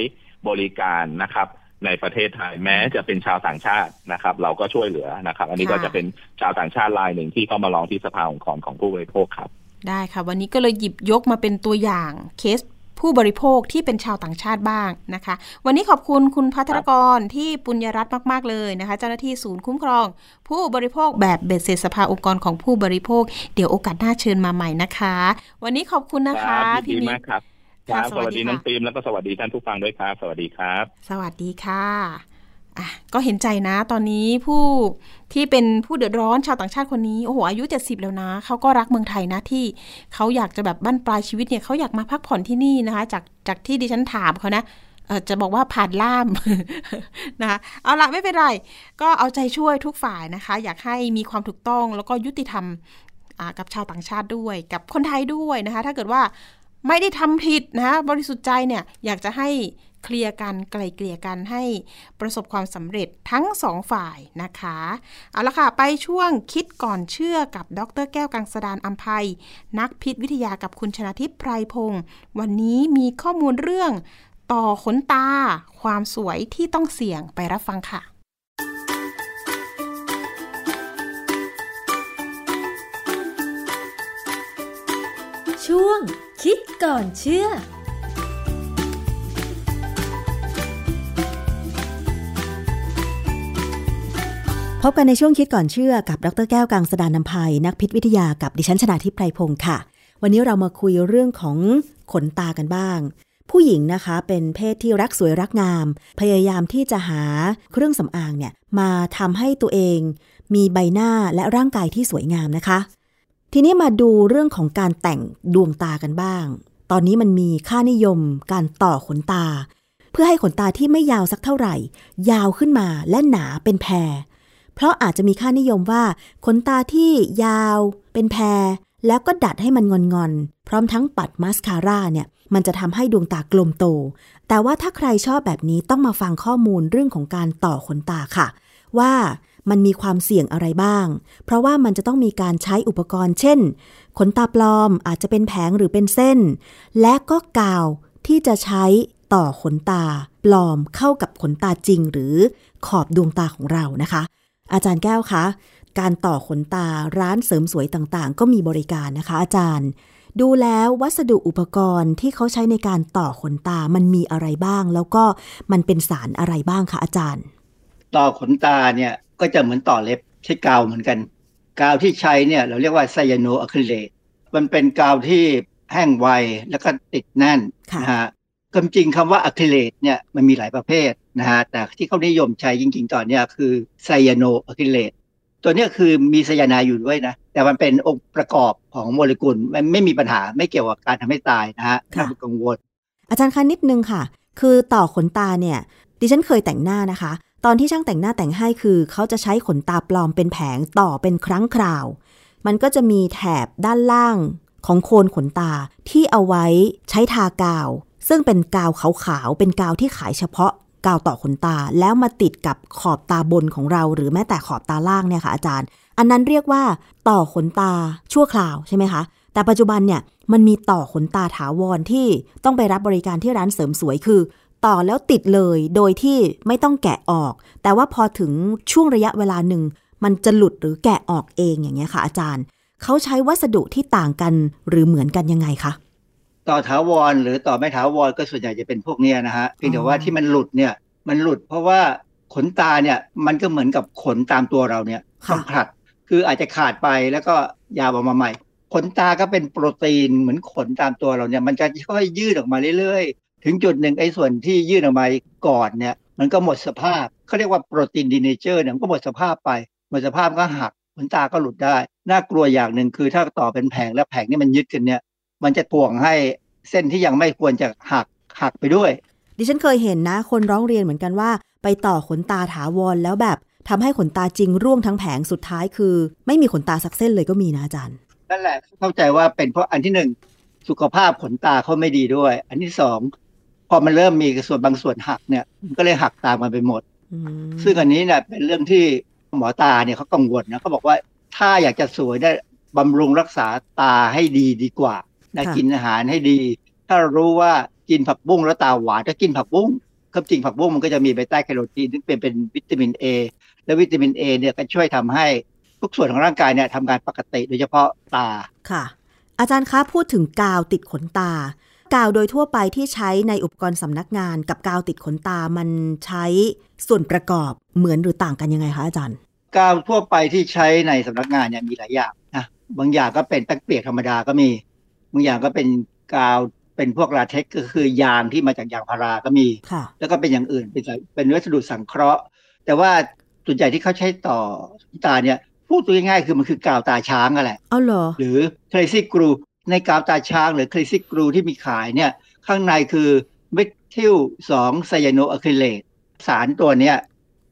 บริการนะครับ ในประเทศไทยแม้จะเป็นชาวต่างชาตินะครับ เราก็ช่วยเหลือนะครับ อันนี้ก็ค่ะจะเป็นชาวต่างชาติรายหนึ่งที่เข้ามาลองที่สภาองค์กรของผู้บริโภคครับ ได้ค่ะ วันนี้ก็เลยหยิบยกมาเป็นตัวอย่างเคส ผู้บริโภคที่เป็นชาวต่างชาติบ้างนะคะ วันนี้ขอบคุณคุณพัทรกรที่ปุญญรัตน์มาก ๆ เลยนะคะ เจ้าหน้าที่ศูนย์คุ้มครอง ผู้บริโภคแบบเบ็ดเสร็จสภาองค์กรของผู้บริโภค เดี๋ยวโอกาสหน้าเชิญมาใหม่นะคะ วันนี้ขอบคุณนะคคะรับยินพี่ดีนิมากดครับค่ะครับสสวัวัสสดีดีค่ะน้องตีมแล้วก็สวัสดีท่านผู้ฟังด้วยครับ สวัสดีครับ สวัสดีค่ะ อะก็เห็นใจนะ ตอนนี้ผู้ที่เป็นผู้เดือดร้อนชาวต่างชาติคนนี้โอ้โหอายุ 70 แล้วนะเขาก็รักเมืองไทยนะที่เขาอยากจะแบบบั้นปลายชีวิตเนี่ยเขาอยากมาพักผ่อนที่นี่นะคะ จากจากที่ดิฉันถามเขานะจะบอกว่าผ่านล่ามนะคะเอาละไม่เป็นไร ก็เอาใจช่วยทุกฝ่ายนะคะ อยากให้มีความถูกต้องแล้วก็ยุติธรรมกับชาวต่างชาติด้วย กับคนไทยด้วยนะคะ ถ้าเกิดว่าไม่ได้ทำผิดนะะบริสุทธิ์ใจเนี่ยอยากจะให้ เคลียร์กันไกลเกลี่ยกันให้ประสบความสำเร็จทั้งสองฝ่ายนะคะ เอาละค่ะ ไปช่วงคิดก่อนเชื่อกับดรแก้วกังสดานอัมภัย นักพิษวิทยากับคุณชนาทิพย์ไพรพงศ์วันนี้มีข้อมูลเรื่องต่อขนตา ความสวยที่ต้องเสี่ยงไปรับฟังค่ะ ช่วงคิดก่อนเชื่อ พบกันในช่วงคิดก่อนเชื่อกับดรแก้วกังสดานนภัยนักพิษวิทยากับดิฉันชนาทิพไพรพงศ์ค่ะ วันนี้เรามาคุยเรื่องของขนตากันบ้าง ผู้หญิงนะคะเป็นเพศที่รักสวยรักงาม พยายามที่จะหาเครื่องสำอางเนี่ยมาทำให้ตัวเอง มีใบหน้าและร่างกายที่สวยงามนะคะ ทีนี้มาดูเรื่องของการแต่งดวงตากันบ้าง ตอนนี้มันมีค่านิยมการต่อขนตา เพื่อให้ขนตาที่ไม่ยาวสักเท่าไหร่ ยาวขึ้นมาและหนาเป็นแพร เพราะอาจจะมีค่านิยมว่า ขนตาที่ยาวเป็นแพร แล้วก็ดัดให้มันงอนๆ พร้อมทั้งปัดมาสคาร่าเนี่ย มันจะทำให้ดวงตากลมโต แต่ว่าถ้าใครชอบแบบนี้ต้องมาฟังข้อมูลเรื่องของการต่อขนตาค่ะ ว่ามันมีความเสี่ยงอะไรบ้าง เพราะว่ามันจะต้องมีการใช้อุปกรณ์ เช่น ขนตาปลอมอาจจะเป็นแผงหรือเป็นเส้น และก็กาวที่จะใช้ต่อขนตา ปลอมเข้ากับขนตาจริงหรือขอบดวงตาของเรานะคะ อาจารย์แก้วคะ การต่อขนตาร้านเสริมสวยต่างๆ ก็มีบริการนะคะ อาจารย์ ดูแล้ววัสดุอุปกรณ์ที่เขาใช้ในการต่อขนตามันมีอะไรบ้าง แล้วก็มันเป็นสารอะไรบ้างคะอาจารย์ ต่อขนตาเนี่ยก็จะเหมือนต่อเล็บใช้กาวเหมือนกัน กาวที่ใช้เนี่ยเราเรียกว่าไซยาโนอะคริเลตมันเป็นกาวที่แห้งไวแล้วก็ติดแน่นค่ะนะฮะความจริงคำว่า acrylate เนี่ยมันมีหลายประเภท นะฮะแต่ที่เขานิยมใช้จริง ๆ ตอนเนี้ยคือ cyanoacrylate ตัวเนี้ยคือมีไซยาไนด์อยู่ด้วยนะ แต่มันเป็นองค์ประกอบของโมเลกุลมันไม่มีปัญหาไม่เกี่ยวกับการทำให้ตายนะฮะไม่ค่ะต้องกังวล อาจารย์คะนิดนึงค่ะ คือต่อขนตาเนี่ย ดิฉันเคยแต่งหน้านะคะ ตอนที่ช่างแต่งหน้าแต่งให้คือ เขาจะใช้ขนตาปลอมเป็นแผงต่อเป็นครั้งคราว มันก็จะมีแถบด้านล่างของโคนขนตาที่เอาไว้ใช้ทากาว ซึ่งเป็นกาวขาวๆเป็นกาวที่ขายเฉพาะกาวต่อขนตา แล้วมาติดกับขอบตาบนของเรา หรือแม้แต่ขอบตาล่างเนี่ยค่ะอาจารย์ อันนั้นเรียกว่าต่อขนตาชั่วคราวใช่ไหมคะ แต่ปัจจุบันเนี่ยมันมีต่อขนตาถาวรที่ต้องไปรับบริการที่ร้านเสริมสวยคือ ต่อแล้วติดเลยโดยที่ไม่ต้องแกะออก แต่ว่าพอถึงช่วงระยะเวลาหนึ่ง มันจะหลุดหรือแกะออกเองอย่างเงี้ยค่ะอาจารย์ เขาใช้วัสดุที่ต่างกันหรือเหมือนกันยังไงคะ ต่อถาวรหรือต่อไม่ถาวรก็ส่วนใหญ่จะเป็นพวกเนี้ยนะฮะเพียงแต่ว่าที่มันหลุดเนี่ยมันหลุดเพราะว่าขนตาเนี่ยมันก็เหมือนกับขนตามตัวเราเนี่ยค่ะต้องผลัด คืออาจจะขาดไปแล้วก็ยาวออกมาใหม่ ขนตาก็เป็นโปรตีนเหมือนขนตามตัวเราเนี่ยมันจะค่อยๆยืดออกมาเรื่อยๆ ถึงจุดหนึ่งไอ้ส่วนที่ยืดออกมาก่อนเนี่ยมันก็หมดสภาพเขาเรียกว่าโปรตีนดีเนเจอร์เนี่ยมันก็หมดสภาพไปหมดสภาพก็หักขนตาก็หลุดได้ น่ากลัวอย่างหนึ่งคือถ้าต่อเป็นแผงแล้วแผงนี่มันยึดกันเนี่ย มันจะถ่วงให้เส้นที่ยังไม่ควรจะหักหักไปด้วย ดิฉันเคยเห็นนะ คนร้องเรียนเหมือนกันว่า ไปต่อขนตาถาวรแล้วแบบทำให้ขนตาจริงร่วงทั้งแผงสุดท้ายคือ ไม่มีขนตาสักเส้นเลยก็มีนะอาจารย์นั่นแหละเข้าใจว่าเป็นเพราะอันที่หนึ่งสุขภาพขนตาเขาไม่ดีด้วย อันที่สองพอมันเริ่มมีส่วนบางส่วนหักเนี่ยมันก็เลยหักตามกันไปหมดอืมซึ่งอันนี้เนี่ยเป็นเรื่องที่หมอตาเนี่ยเขากังวลนะเขาบอกว่าถ้าอยากจะสวยได้บำรุงรักษาตาให้ดีดีกว่า นะกินอาหารให้ดี ถ้ารู้ว่ากินผักบุ้งแล้วตาหวานก็กินผักบุ้งความจริงผักบุ้งมันก็จะมีเบต้าแคโรทีนซึ่งเป็นเป็นวิตามินเอและวิตามินเอเนี่ยก็ช่วยทำให้ทุกส่วนของร่างกายเนี่ยทำงานปกติโดยเฉพาะตาค่ะ อาจารย์คะพูดถึงกาวติดขนตา กาวโดยทั่วไปที่ใช้ในอุปกรณ์สำนักงานกับกาวติดขนตามันใช้ส่วนประกอบเหมือนหรือต่างกันยังไงคะอาจารย์ กาวทั่วไปที่ใช้ในสำนักงานเนี่ยมีหลายอย่างนะบางอย่างก็เป็นแป้งเปียกธรรมดาก็มี บางอย่างก็เป็นกาวเป็นพวกลาเท็กซ์ก็คือยางที่มาจากยางพาราก็มีค่ะแล้วก็เป็นอย่างอื่นเป็นสายเป็นวัสดุสังเคราะห์ แต่ว่าส่วนใหญ่ที่เขาใช้ต่อตาเนี่ยพูดตัวง่ายๆคือมันคือกาวตาช้างอะแหละเอาเหรอหรือ crazy glue ในกาวตาช้างหรือ crazy glue ที่มีขายเนี่ยข้างในคือเมทิล2ไซยาโนอะคริเลตสารตัวเนี้ย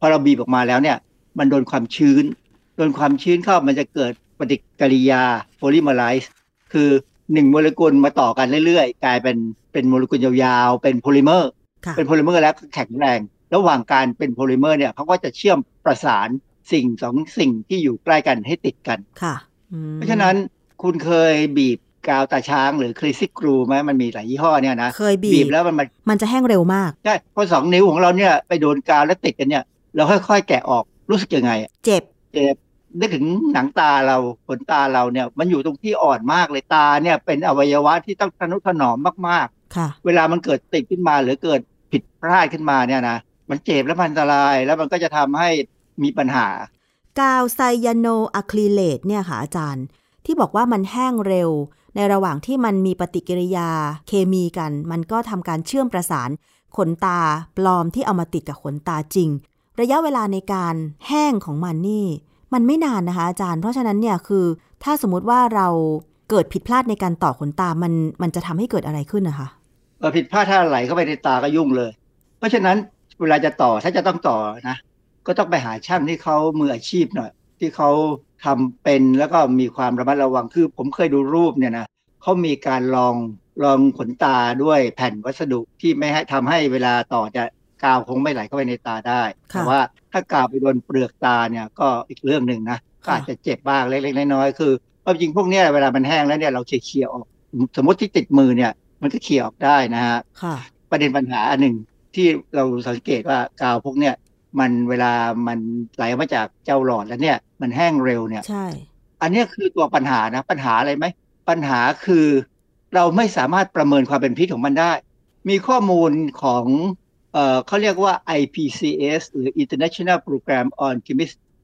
พอเราบีบออกมาแล้วเนี่ย มันโดนความชื้น โดนความชื้นเข้ามันจะเกิดปฏิกิริยาโพลิเมอไรซ์คือ หนึ่งโมเลกุลมาต่อกันเรื่อยๆ กลายเป็นเป็นโมเลกุลยยาวๆ เป็นโพลิเมอร์ค่ะเป็นโพลิเมอร์แล้วก็แข็งแรง ระหว่างการเป็นโพลิเมอร์เนี่ยเขาก็จะเชื่อมประสานสิ่งสองสิ่งที่อยู่ใกล้กันให้ติดกันค่ะอืมเพราะฉะนั้นคุณเคยบีบกาวตาช้างหรือ Krazy Glue ไหมมันมีหลายยี่ห้อเนี่ยนะเคยบีบบีบแล้วมันมันมันจะแห้งเร็วมากใช่พอสองนิ้วของเราเนี่ยไปโดนกาวแล้วติดกันเนี่ย เราค่อยๆแกะออกรู้สึกยังไง เจ็บ เจ็บ นึกถึงหนังตาเราขนตาเราเนี่ย มันอยู่ตรงที่อ่อนมากเลยตาเนี่ยเป็นอวัยวะที่ต้องทนุถนอมมากค่ะๆเวลามันเกิดติดขึ้นมาหรือเกิดผิดพลาดขึ้นมาเนี่ยนะมันเจ็บแล้วมันอันตราย แล้วมันก็จะทำให้มีปัญหา กาวไซยาโนอะคริเลตเนี่ยค่ะอาจารย์ ที่บอกว่ามันแห้งเร็ว ในระหว่างที่มันมีปฏิกิริยาเคมีกัน มันก็ทำการเชื่อมประสานขนตาปลอมที่เอามาติดกับขนตาจริง ระยะเวลาในการแห้งของมันนี่ มันไม่นานนะคะอาจารย์ เพราะฉะนั้นเนี่ยคือ ถ้าสมมุติว่าเราเกิดผิดพลาดในการต่อขนตา มันมันจะทำให้เกิดอะไรขึ้นนะคะเออผิดพลาดถ้าไหลเข้าไปในตาก็ยุ่งเลย เพราะฉะนั้นเวลาจะต่อถ้าจะต้องต่อนะ ก็ต้องไปหาช่างที่เขามืออาชีพหน่อยที่เขาทำเป็นแล้วก็มีความระมัดระวังคือ ผมเคยดูรูปเนี่ยนะเขามีการลองลองขนตาด้วยแผ่นวัสดุที่ไม่ให้ทำให้เวลาต่อจะกาวคงไม่ไหลเข้าไปในตาได้ค่ะแต่ว่า ถ้ากาวไปโดนเปลือกตาเนี่ยก็อีกเรื่องหนึ่งนะก็อาจจะเจ็บบ้างเล็กๆน้อยๆคือความจริงพวกเนี้ยเวลามันแห้งแล้วเนี่ยเราเคลียร์ๆออกสมมติที่ติดมือเนี่ย มันก็เคลียร์ออกได้นะฮะค่ะประเด็นปัญหาอันหนึ่งที่เราสังเกตว่ากาวพวกเนี้ยมันเวลามันไหลมาจากเจ้าหลอดแล้วเนี่ย มันแห้งเร็วเนี่ยใช่อันเนี้ยคือตัวปัญหานะ ปัญหาอะไรไหม ปัญหาคือเราไม่สามารถประเมินความเป็นพิษของมันได้ มีข้อมูลของ เอ่อเขาเรียกว่า IPCS หรือ International Program on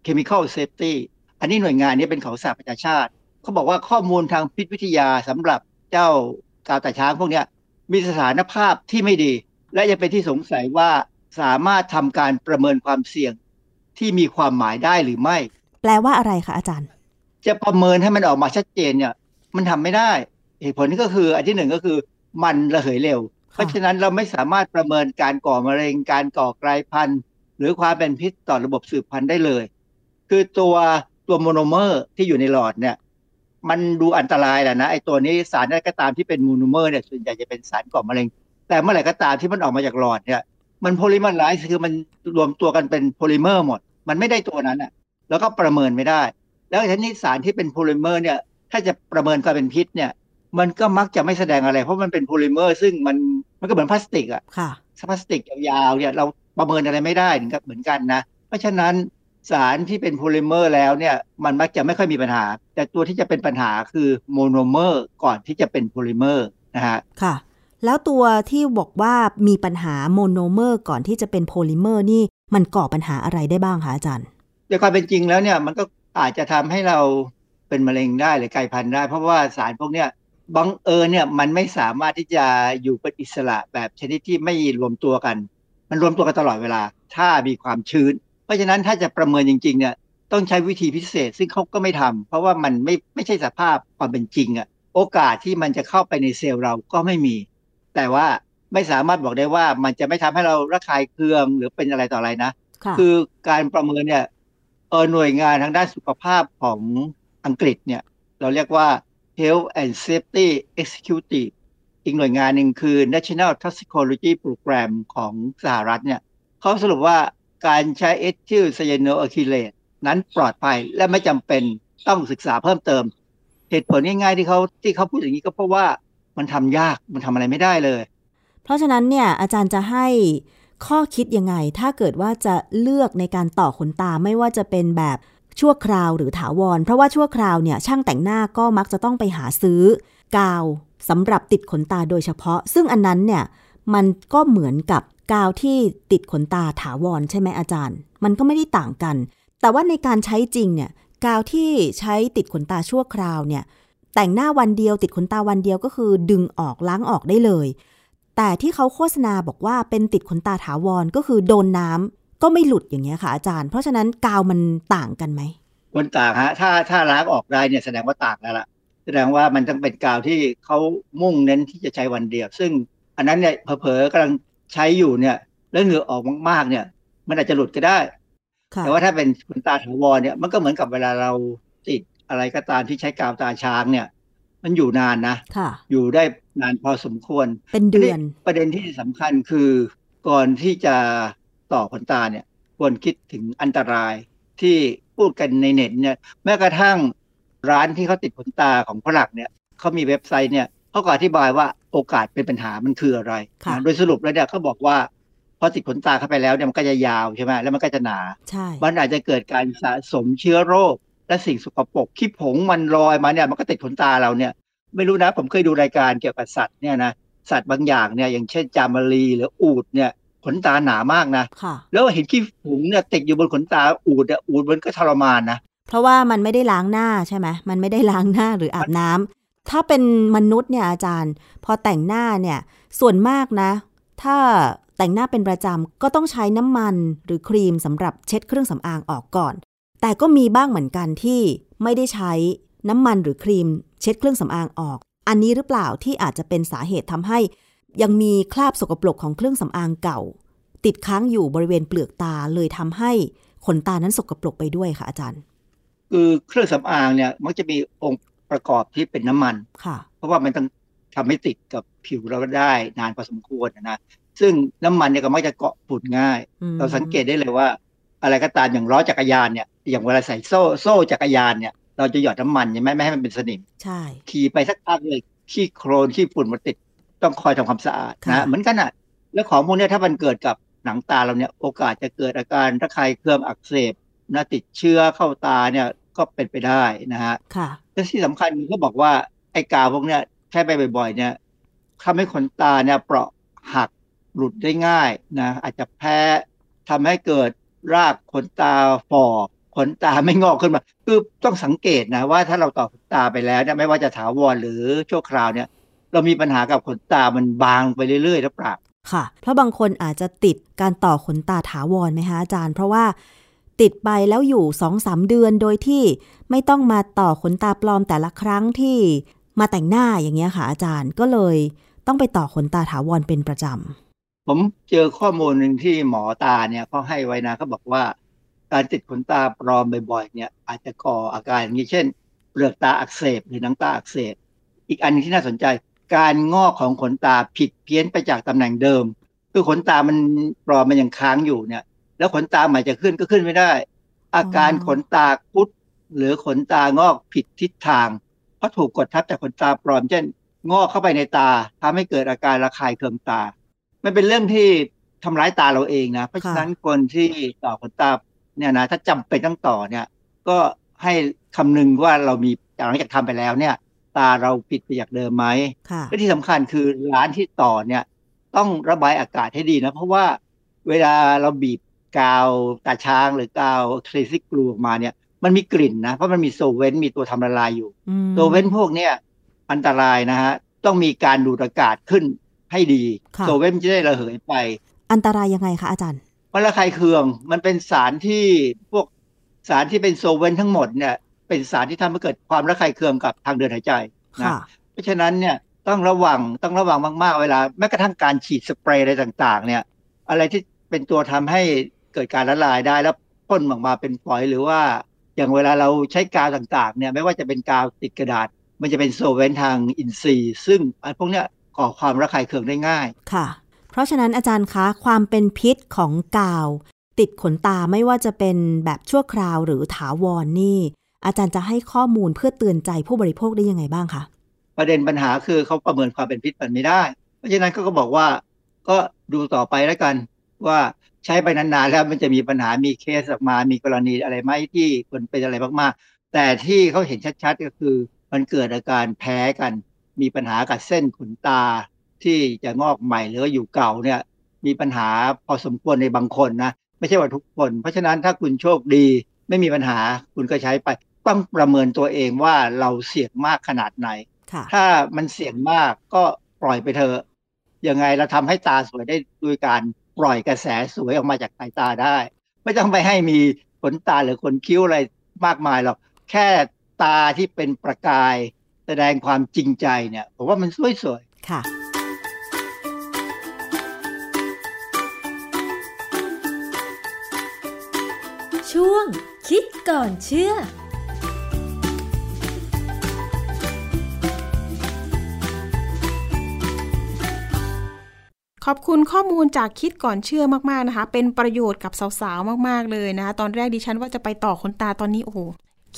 Chemical Safety อันนี้หน่วยงานนี้เป็นของสหประชาชาติ เขาบอกว่าข้อมูลทางพิษวิทยาสำหรับเจ้ากาวตาช้างพวกเนี้ยมีสถานภาพที่ไม่ดี และยังเป็นที่สงสัยว่าสามารถทำการประเมินความเสี่ยงที่มีความหมายได้หรือไม่ แปลว่าอะไรคะอาจารย์ จะประเมินให้มันออกมาชัดเจนเนี่ย มันทำไม่ได้ เหตุผลก็คือ อันที่หนึ่งก็คือมันระเหยเร็ว เพราะฉะนั้นเราไม่สามารถประเมินการก่อมะเร็งการก่อกลายพันธุ์ หรือความเป็นพิษต่อระบบสืบพันธุ์ได้เลย คือตัวตัวโมโนเมอร์ที่อยู่ในหลอดเนี่ย มันดูอันตรายแหละนะไอตัวนี้สารอะไรก็ตามที่เป็นโมโนเมอร์เนี่ยส่วนใหญ่จะเป็นสารก่อมะเร็ง แต่เมื่อไหร่ก็ตามที่มันออกมาจากหลอดเนี่ย มัน polymerize คือมันรวมตัวกันเป็นโพลิเมอร์หมด มันไม่ได้ตัวนั้นอะ แล้วก็ประเมินไม่ได้ แล้วทีนี้สารที่เป็นโพลิเมอร์เนี่ยถ้าจะประเมินความเป็นพิษเนี่ยมันก็มักจะไม่แสดงอะไร เพราะมันเป็นโพลิเมอร์ ซึ่งมัน มันก็เหมือนพลาสติกอะค่ะพลาสติกยาวๆเนี่ยเราประเมินอะไรไม่ได้เหมือนกันนะ เพราะฉะนั้นสารที่เป็นโพลิเมอร์แล้วเนี่ยมันมักจะไม่ค่อยมีปัญหา แต่ตัวที่จะเป็นปัญหาคือโมโนเมอร์ก่อนที่จะเป็นโพลิเมอร์นะฮะค่ะ แล้วตัวที่บอกว่ามีปัญหาโมโนเมอร์ก่อนที่จะเป็นโพลิเมอร์นี่มันก่อปัญหาอะไรได้บ้างคะอาจารย์ในความเป็นจริงแล้วเนี่ยมันก็อาจจะทำให้เราเป็นมะเร็งได้หรือกลายพันธุ์ได้ เพราะว่าสารพวกเนี้ย บังเอิญเนี่ยมันไม่สามารถที่จะอยู่เป็นอิสระแบบชนิดที่ไม่รวมตัวกัน มันรวมตัวกันตลอดเวลา ถ้ามีความชื้น เพราะฉะนั้นถ้าจะประเมินจริง ๆ เนี่ยต้องใช้วิธีพิเศษ ซึ่งเขาก็ไม่ทำเพราะว่ามันไม่ไม่ใช่สภาพความเป็นจริงอะโอกาสที่มันจะเข้าไปในเซลล์เราก็ไม่มี แต่ว่าไม่สามารถบอกได้ว่ามันจะไม่ทำให้เราระคายเคืองหรือเป็นอะไรต่ออะไรนะค่ะคือการประเมินเนี่ยเออหน่วยงานทางด้านสุขภาพของอังกฤษเนี่ย เราเรียกว่า Health and Safety Executive อีกหน่วยงานหนึ่งคือ National Toxicology Program ของสหรัฐเนี่ยเขาสรุปว่าการใช้เอทิลไซยาโนอะคิเลตนั้นปลอดภัยและไม่จำเป็นต้องศึกษาเพิ่มเติม เหตุผลง่ายๆที่เขาที่เขาพูดอย่างนี้ก็เพราะว่ามันทำยากมันทำอะไรไม่ได้เลย เพราะฉะนั้นเนี่ยอาจารย์จะให้ข้อคิดยังไง ถ้าเกิดว่าจะเลือกในการต่อขนตาไม่ว่าจะเป็นแบบ ชั่วคราวหรือถาวร เพราะว่าชั่วคราวเนี่ยช่างแต่งหน้าก็มักจะต้องไปหาซื้อกาวสำหรับติดขนตาโดยเฉพาะ ซึ่งอันนั้นเนี่ยมันก็เหมือนกับกาวที่ติดขนตาถาวรใช่ไหมอาจารย์ มันก็ไม่ได้ต่างกัน แต่ว่าในการใช้จริงเนี่ยกาวที่ใช้ติดขนตาชั่วคราวเนี่ยแต่งหน้าวันเดียวติดขนตาวันเดียวก็คือดึงออกล้างออกได้เลย แต่ที่เขาโฆษณาบอกว่าเป็นติดขนตาถาวรก็คือโดนน้ำ ก็ไม่หลุดอย่างเงี้ยค่ะอาจารย์ เพราะฉะนั้นกาวมันต่างกันไหมมันต่างฮะถ้าถ้าล้างออกได้เนี่ยแสดงว่าต่างแล้วล่ะแสดงว่ามันต้องเป็นกาวที่เขามุ่งเน้นที่จะใช้วันเดียว ซึ่งอันนั้นเนี่ยเผลอๆกำลังใช้อยู่เนี่ย แล้วเหงื่อออกมากๆเนี่ย มันอาจจะหลุดก็ได้ค่ะแต่ว่าถ้าเป็นขนตาถาวรเนี่ยมันก็เหมือนกับเวลาเราติดอะไรก็ตามที่ใช้กาวตาช้างเนี่ย มันอยู่นานนะค่ะอยู่ได้นานพอสมควร เป็นเดือนประเด็นที่สำคัญคือก่อนที่จะ ต่อขนตาเนี่ยควรคิดถึงอันตรายที่พูดกันในเน็ตเนี่ยแม้กระทั่งร้านที่เขาติดขนตาของฝรั่งเนี่ยเขามีเว็บไซต์เนี่ยเขาก็อธิบายว่าโอกาสเป็นปัญหามันคืออะไรค่ะนะโดยสรุปแล้วเนี่ยเขาบอกว่าพอติดขนตาเข้าไปแล้วเนี่ยมันก็จะยาวใช่ไหมแล้วมันก็จะหนาใช่มันอาจจะเกิดการสะสมเชื้อโรค และสิ่งสกปรกขี้ผงมันลอยมาเนี่ยมันก็ติดขนตาเราเนี่ย ไม่รู้นะผมเคยดูรายการเกี่ยวกับสัตว์เนี่ยนะสัตว์บางอย่างเนี่ยอย่างเช่นจามารีหรืออูดเนี่ย ขนตาหนามากนะค่ะแล้วเห็นขี้ผงเนี่ยติดอยู่บนขนตาอูดเนี่ยอูดมันก็ทรมานนะเพราะว่ามันไม่ได้ล้างหน้าใช่ไหมมันไม่ได้ล้างหน้าหรืออาบน้ำถ้าเป็นมนุษย์เนี่ยอาจารย์ พอแต่งหน้าเนี่ย ส่วนมากนะ ถ้าแต่งหน้าเป็นประจำก็ต้องใช้น้ำมันหรือครีมสำหรับเช็ดเครื่องสำอางออกก่อน แต่ก็มีบ้างเหมือนกันที่ไม่ได้ใช้น้ำมันหรือครีมเช็ดเครื่องสำอางออก อันนี้หรือเปล่าที่อาจจะเป็นสาเหตุทำให้ ยังมีคราบสกปรกของเครื่องสำอางเก่า ติดค้างอยู่บริเวณเปลือกตาเลยทำให้ขนตานั้นสกปรกไปด้วยค่ะอาจารย์ คือเครื่องสำอางเนี่ยมักจะมีองค์ประกอบที่เป็นน้ำมันค่ะ เพราะว่ามันต้องทำให้ติดกับผิวเราได้นานพอสมควรนะซึ่งน้ำมันเนี่ยก็มักจะเกาะฝุ่นง่ายอืมเราสังเกตได้เลยว่า อะไรก็ตามอย่างล้อจักรยานเนี่ย อย่างเวลาใส่โซ่โซ่จักรยานเนี่ยเราจะหยอดน้ำมันใช่ไหมไม่ให้มันเป็นสนิม ใช่ ขี่ไปสักพักเลยขี้โครนขี้ฝุ่นมาติด ต้องคอยทำความสะอาดค่ะนะเหมือนกันอะแล้วของพวกเนี้ยถ้ามันเกิดกับหนังตาเราเนี่ยโอกาสจะเกิดอาการระคายเคืองอักเสบนะติดเชื้อเข้าตาเนี่ยก็เป็นไปได้นะฮะค่ะและที่สำคัญก็บอกว่าไอ้กาวพวกเนี้ยใช้ไปบ่อย ๆ เนี่ยทำให้ขนตาเนี่ยเปราะหักหลุดได้ง่ายนะอาจจะแพ้ทำให้เกิดรากขนตาฝ่อขนตาไม่งอกขึ้นมา คือต้องสังเกตนะว่าถ้าเราต่อขนตาไปแล้วเนี่ยไม่ว่าจะถาวรหรือชั่วคราวเนี่ย เรามีปัญหากับขนตามันบางไปเรื่อยๆหรือเปล่าค่ะ เพราะบางคนอาจจะติดการต่อขนตาถาวรไหมคะอาจารย์ เพราะว่าติดไปแล้วอยู่สองสามเดือนโดยที่ไม่ต้องมาต่อขนตาปลอมแต่ละครั้งที่มาแต่งหน้าอย่างเงี้ยค่ะอาจารย์ก็เลยต้องไปต่อขนตาถาวรเป็นประจำ ผมเจอข้อมูลหนึ่งที่หมอตาเนี่ยเขาให้ไว้นะเขาบอกว่า การติดขนตาปลอมบ่อยๆเนี่ย อาจจะก่ออาการอย่างนี้เช่น เปลือกตาอักเสบหรือหนังตาอักเสบ อีกอันนึงที่น่าสนใจ การงอกของขนตาผิดเพี้ยนไปจากตำแหน่งเดิม คือขนตามันปลอมมันยังค้างอยู่เนี่ย แล้วขนตาใหม่จะขึ้นก็ขึ้นไม่ได้ อาการขนตาคุดหรือขนตางอกผิดทิศทาง เพราะถูกกดทับจากขนตาปลอมเช่น งอกเข้าไปในตาทำให้เกิดอาการระคายเคืองตา มันเป็นเรื่องที่ทำร้ายตาเราเองนะ เพราะฉะนั้นคนที่ต่อขนตาเนี่ยนะถ้าจำเป็นต้องต่อเนี่ย ก็ให้คำนึงว่าเรามีหลังจากทำไปแล้วเนี่ย ตาเราผิดไปจากเดิมไหมค่ะและที่สำคัญคือร้านที่ต่อเนี่ยต้องระบายอากาศให้ดีนะ เพราะว่าเวลาเราบีบกาวตาช้างหรือกาว Krazy Glue ออกมาเนี่ยมันมีกลิ่นนะ เพราะมันมี solvent มีตัวทำละลายอยู่อืม solvent พวกเนี้ยอันตรายนะฮะต้องมีการดูดอากาศขึ้นให้ดีค่ะ solvent จะได้ระเหยไป อันตรายยังไงคะอาจารย์มันระคายเคืองมันเป็นสารที่พวกสารที่เป็น solvent ทั้งหมดเนี่ย เป็นสารที่ทำให้เกิดความระคายเคืองกับทางเดินหายใจนะค่ะเพราะฉะนั้นเนี่ยต้องระวังต้องระวังมากๆเวลาแม้กระทั่งการฉีดสเปรย์อะไรต่าง ๆ เนี่ยอะไรที่เป็นตัวทำให้เกิดการละลายได้แล้วพ่นออกมาเป็นฝอยหรือว่า อย่างเวลาเราใช้กาวต่างๆเนี่ยไม่ว่าจะเป็นกาวติดกระดาษ มันจะเป็น solvent ทางอินทรีย์ ซึ่งไอ้พวกเนี้ยก่อความระคายเคืองได้ง่ายค่ะ เพราะฉะนั้นอาจารย์คะความเป็นพิษของกาว ติดขนตาไม่ว่าจะเป็นแบบชั่วคราวหรือถาวรนนี่ย อาจารย์จะให้ข้อมูลเพื่อเตือนใจผู้บริโภคได้ยังไงบ้างคะประเด็นปัญหาคือเขาประเมินความเป็นพิษมันไม่ได้ เพราะฉะนั้นเขาก็บอกว่าก็ดูต่อไปแล้วกัน ว่าใช้ไปนานๆแล้วมันจะมีปัญหามีเคสออกมา มีกรณีอะไรไหมที่คนเป็นอะไรมากๆ แต่ที่เขาเห็นชัดๆก็คือมันเกิดอาการแพ้กัน มีปัญหากับเส้นขนตาที่จะงอกใหม่หรือว่าอยู่เก่าเนี่ยมีปัญหาพอสมควรในบางคนนะ ไม่ใช่ว่าทุกคน เพราะฉะนั้นถ้าคุณโชคดีไม่มีปัญหาคุณก็ใช้ไป ต้องประเมินตัวเองว่าเราเสี่ยงมากขนาดไหนค่ะถ้ามันเสี่ยงมากก็ปล่อยไปเถอะยังไงเราทำให้ตาสวยได้ด้วยการปล่อยกระแสสวยออกมาจากสายตาได้ ไม่ต้องไปให้มีขนตาหรือขนคิ้วอะไรมากมายหรอกแค่ตาที่เป็นประกาย แสดงความจริงใจเนี่ยผมว่ามันสวยๆค่ะช่วงคิดก่อนเชื่อ ขอบคุณข้อมูลจากคิดก่อนเชื่อมากๆนะคะ เป็นประโยชน์กับสาวๆ มากๆเลยนะคะ ตอนแรกดิฉันว่าจะไปต่อขนตาตอนนี้โอ้โห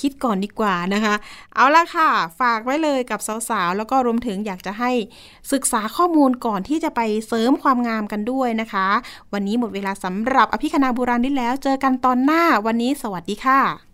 คิดก่อนดีกว่านะคะ เอาละค่ะ ฝากไว้เลยกับสาวๆ แล้วก็รวมถึงอยากจะให้ศึกษาข้อมูลก่อนที่จะไปเสริมความงามกันด้วยนะคะ วันนี้หมดเวลาสำหรับอภิคณาบุราริศแล้ว เจอกันตอนหน้าวันนี้สวัสดีค่ะ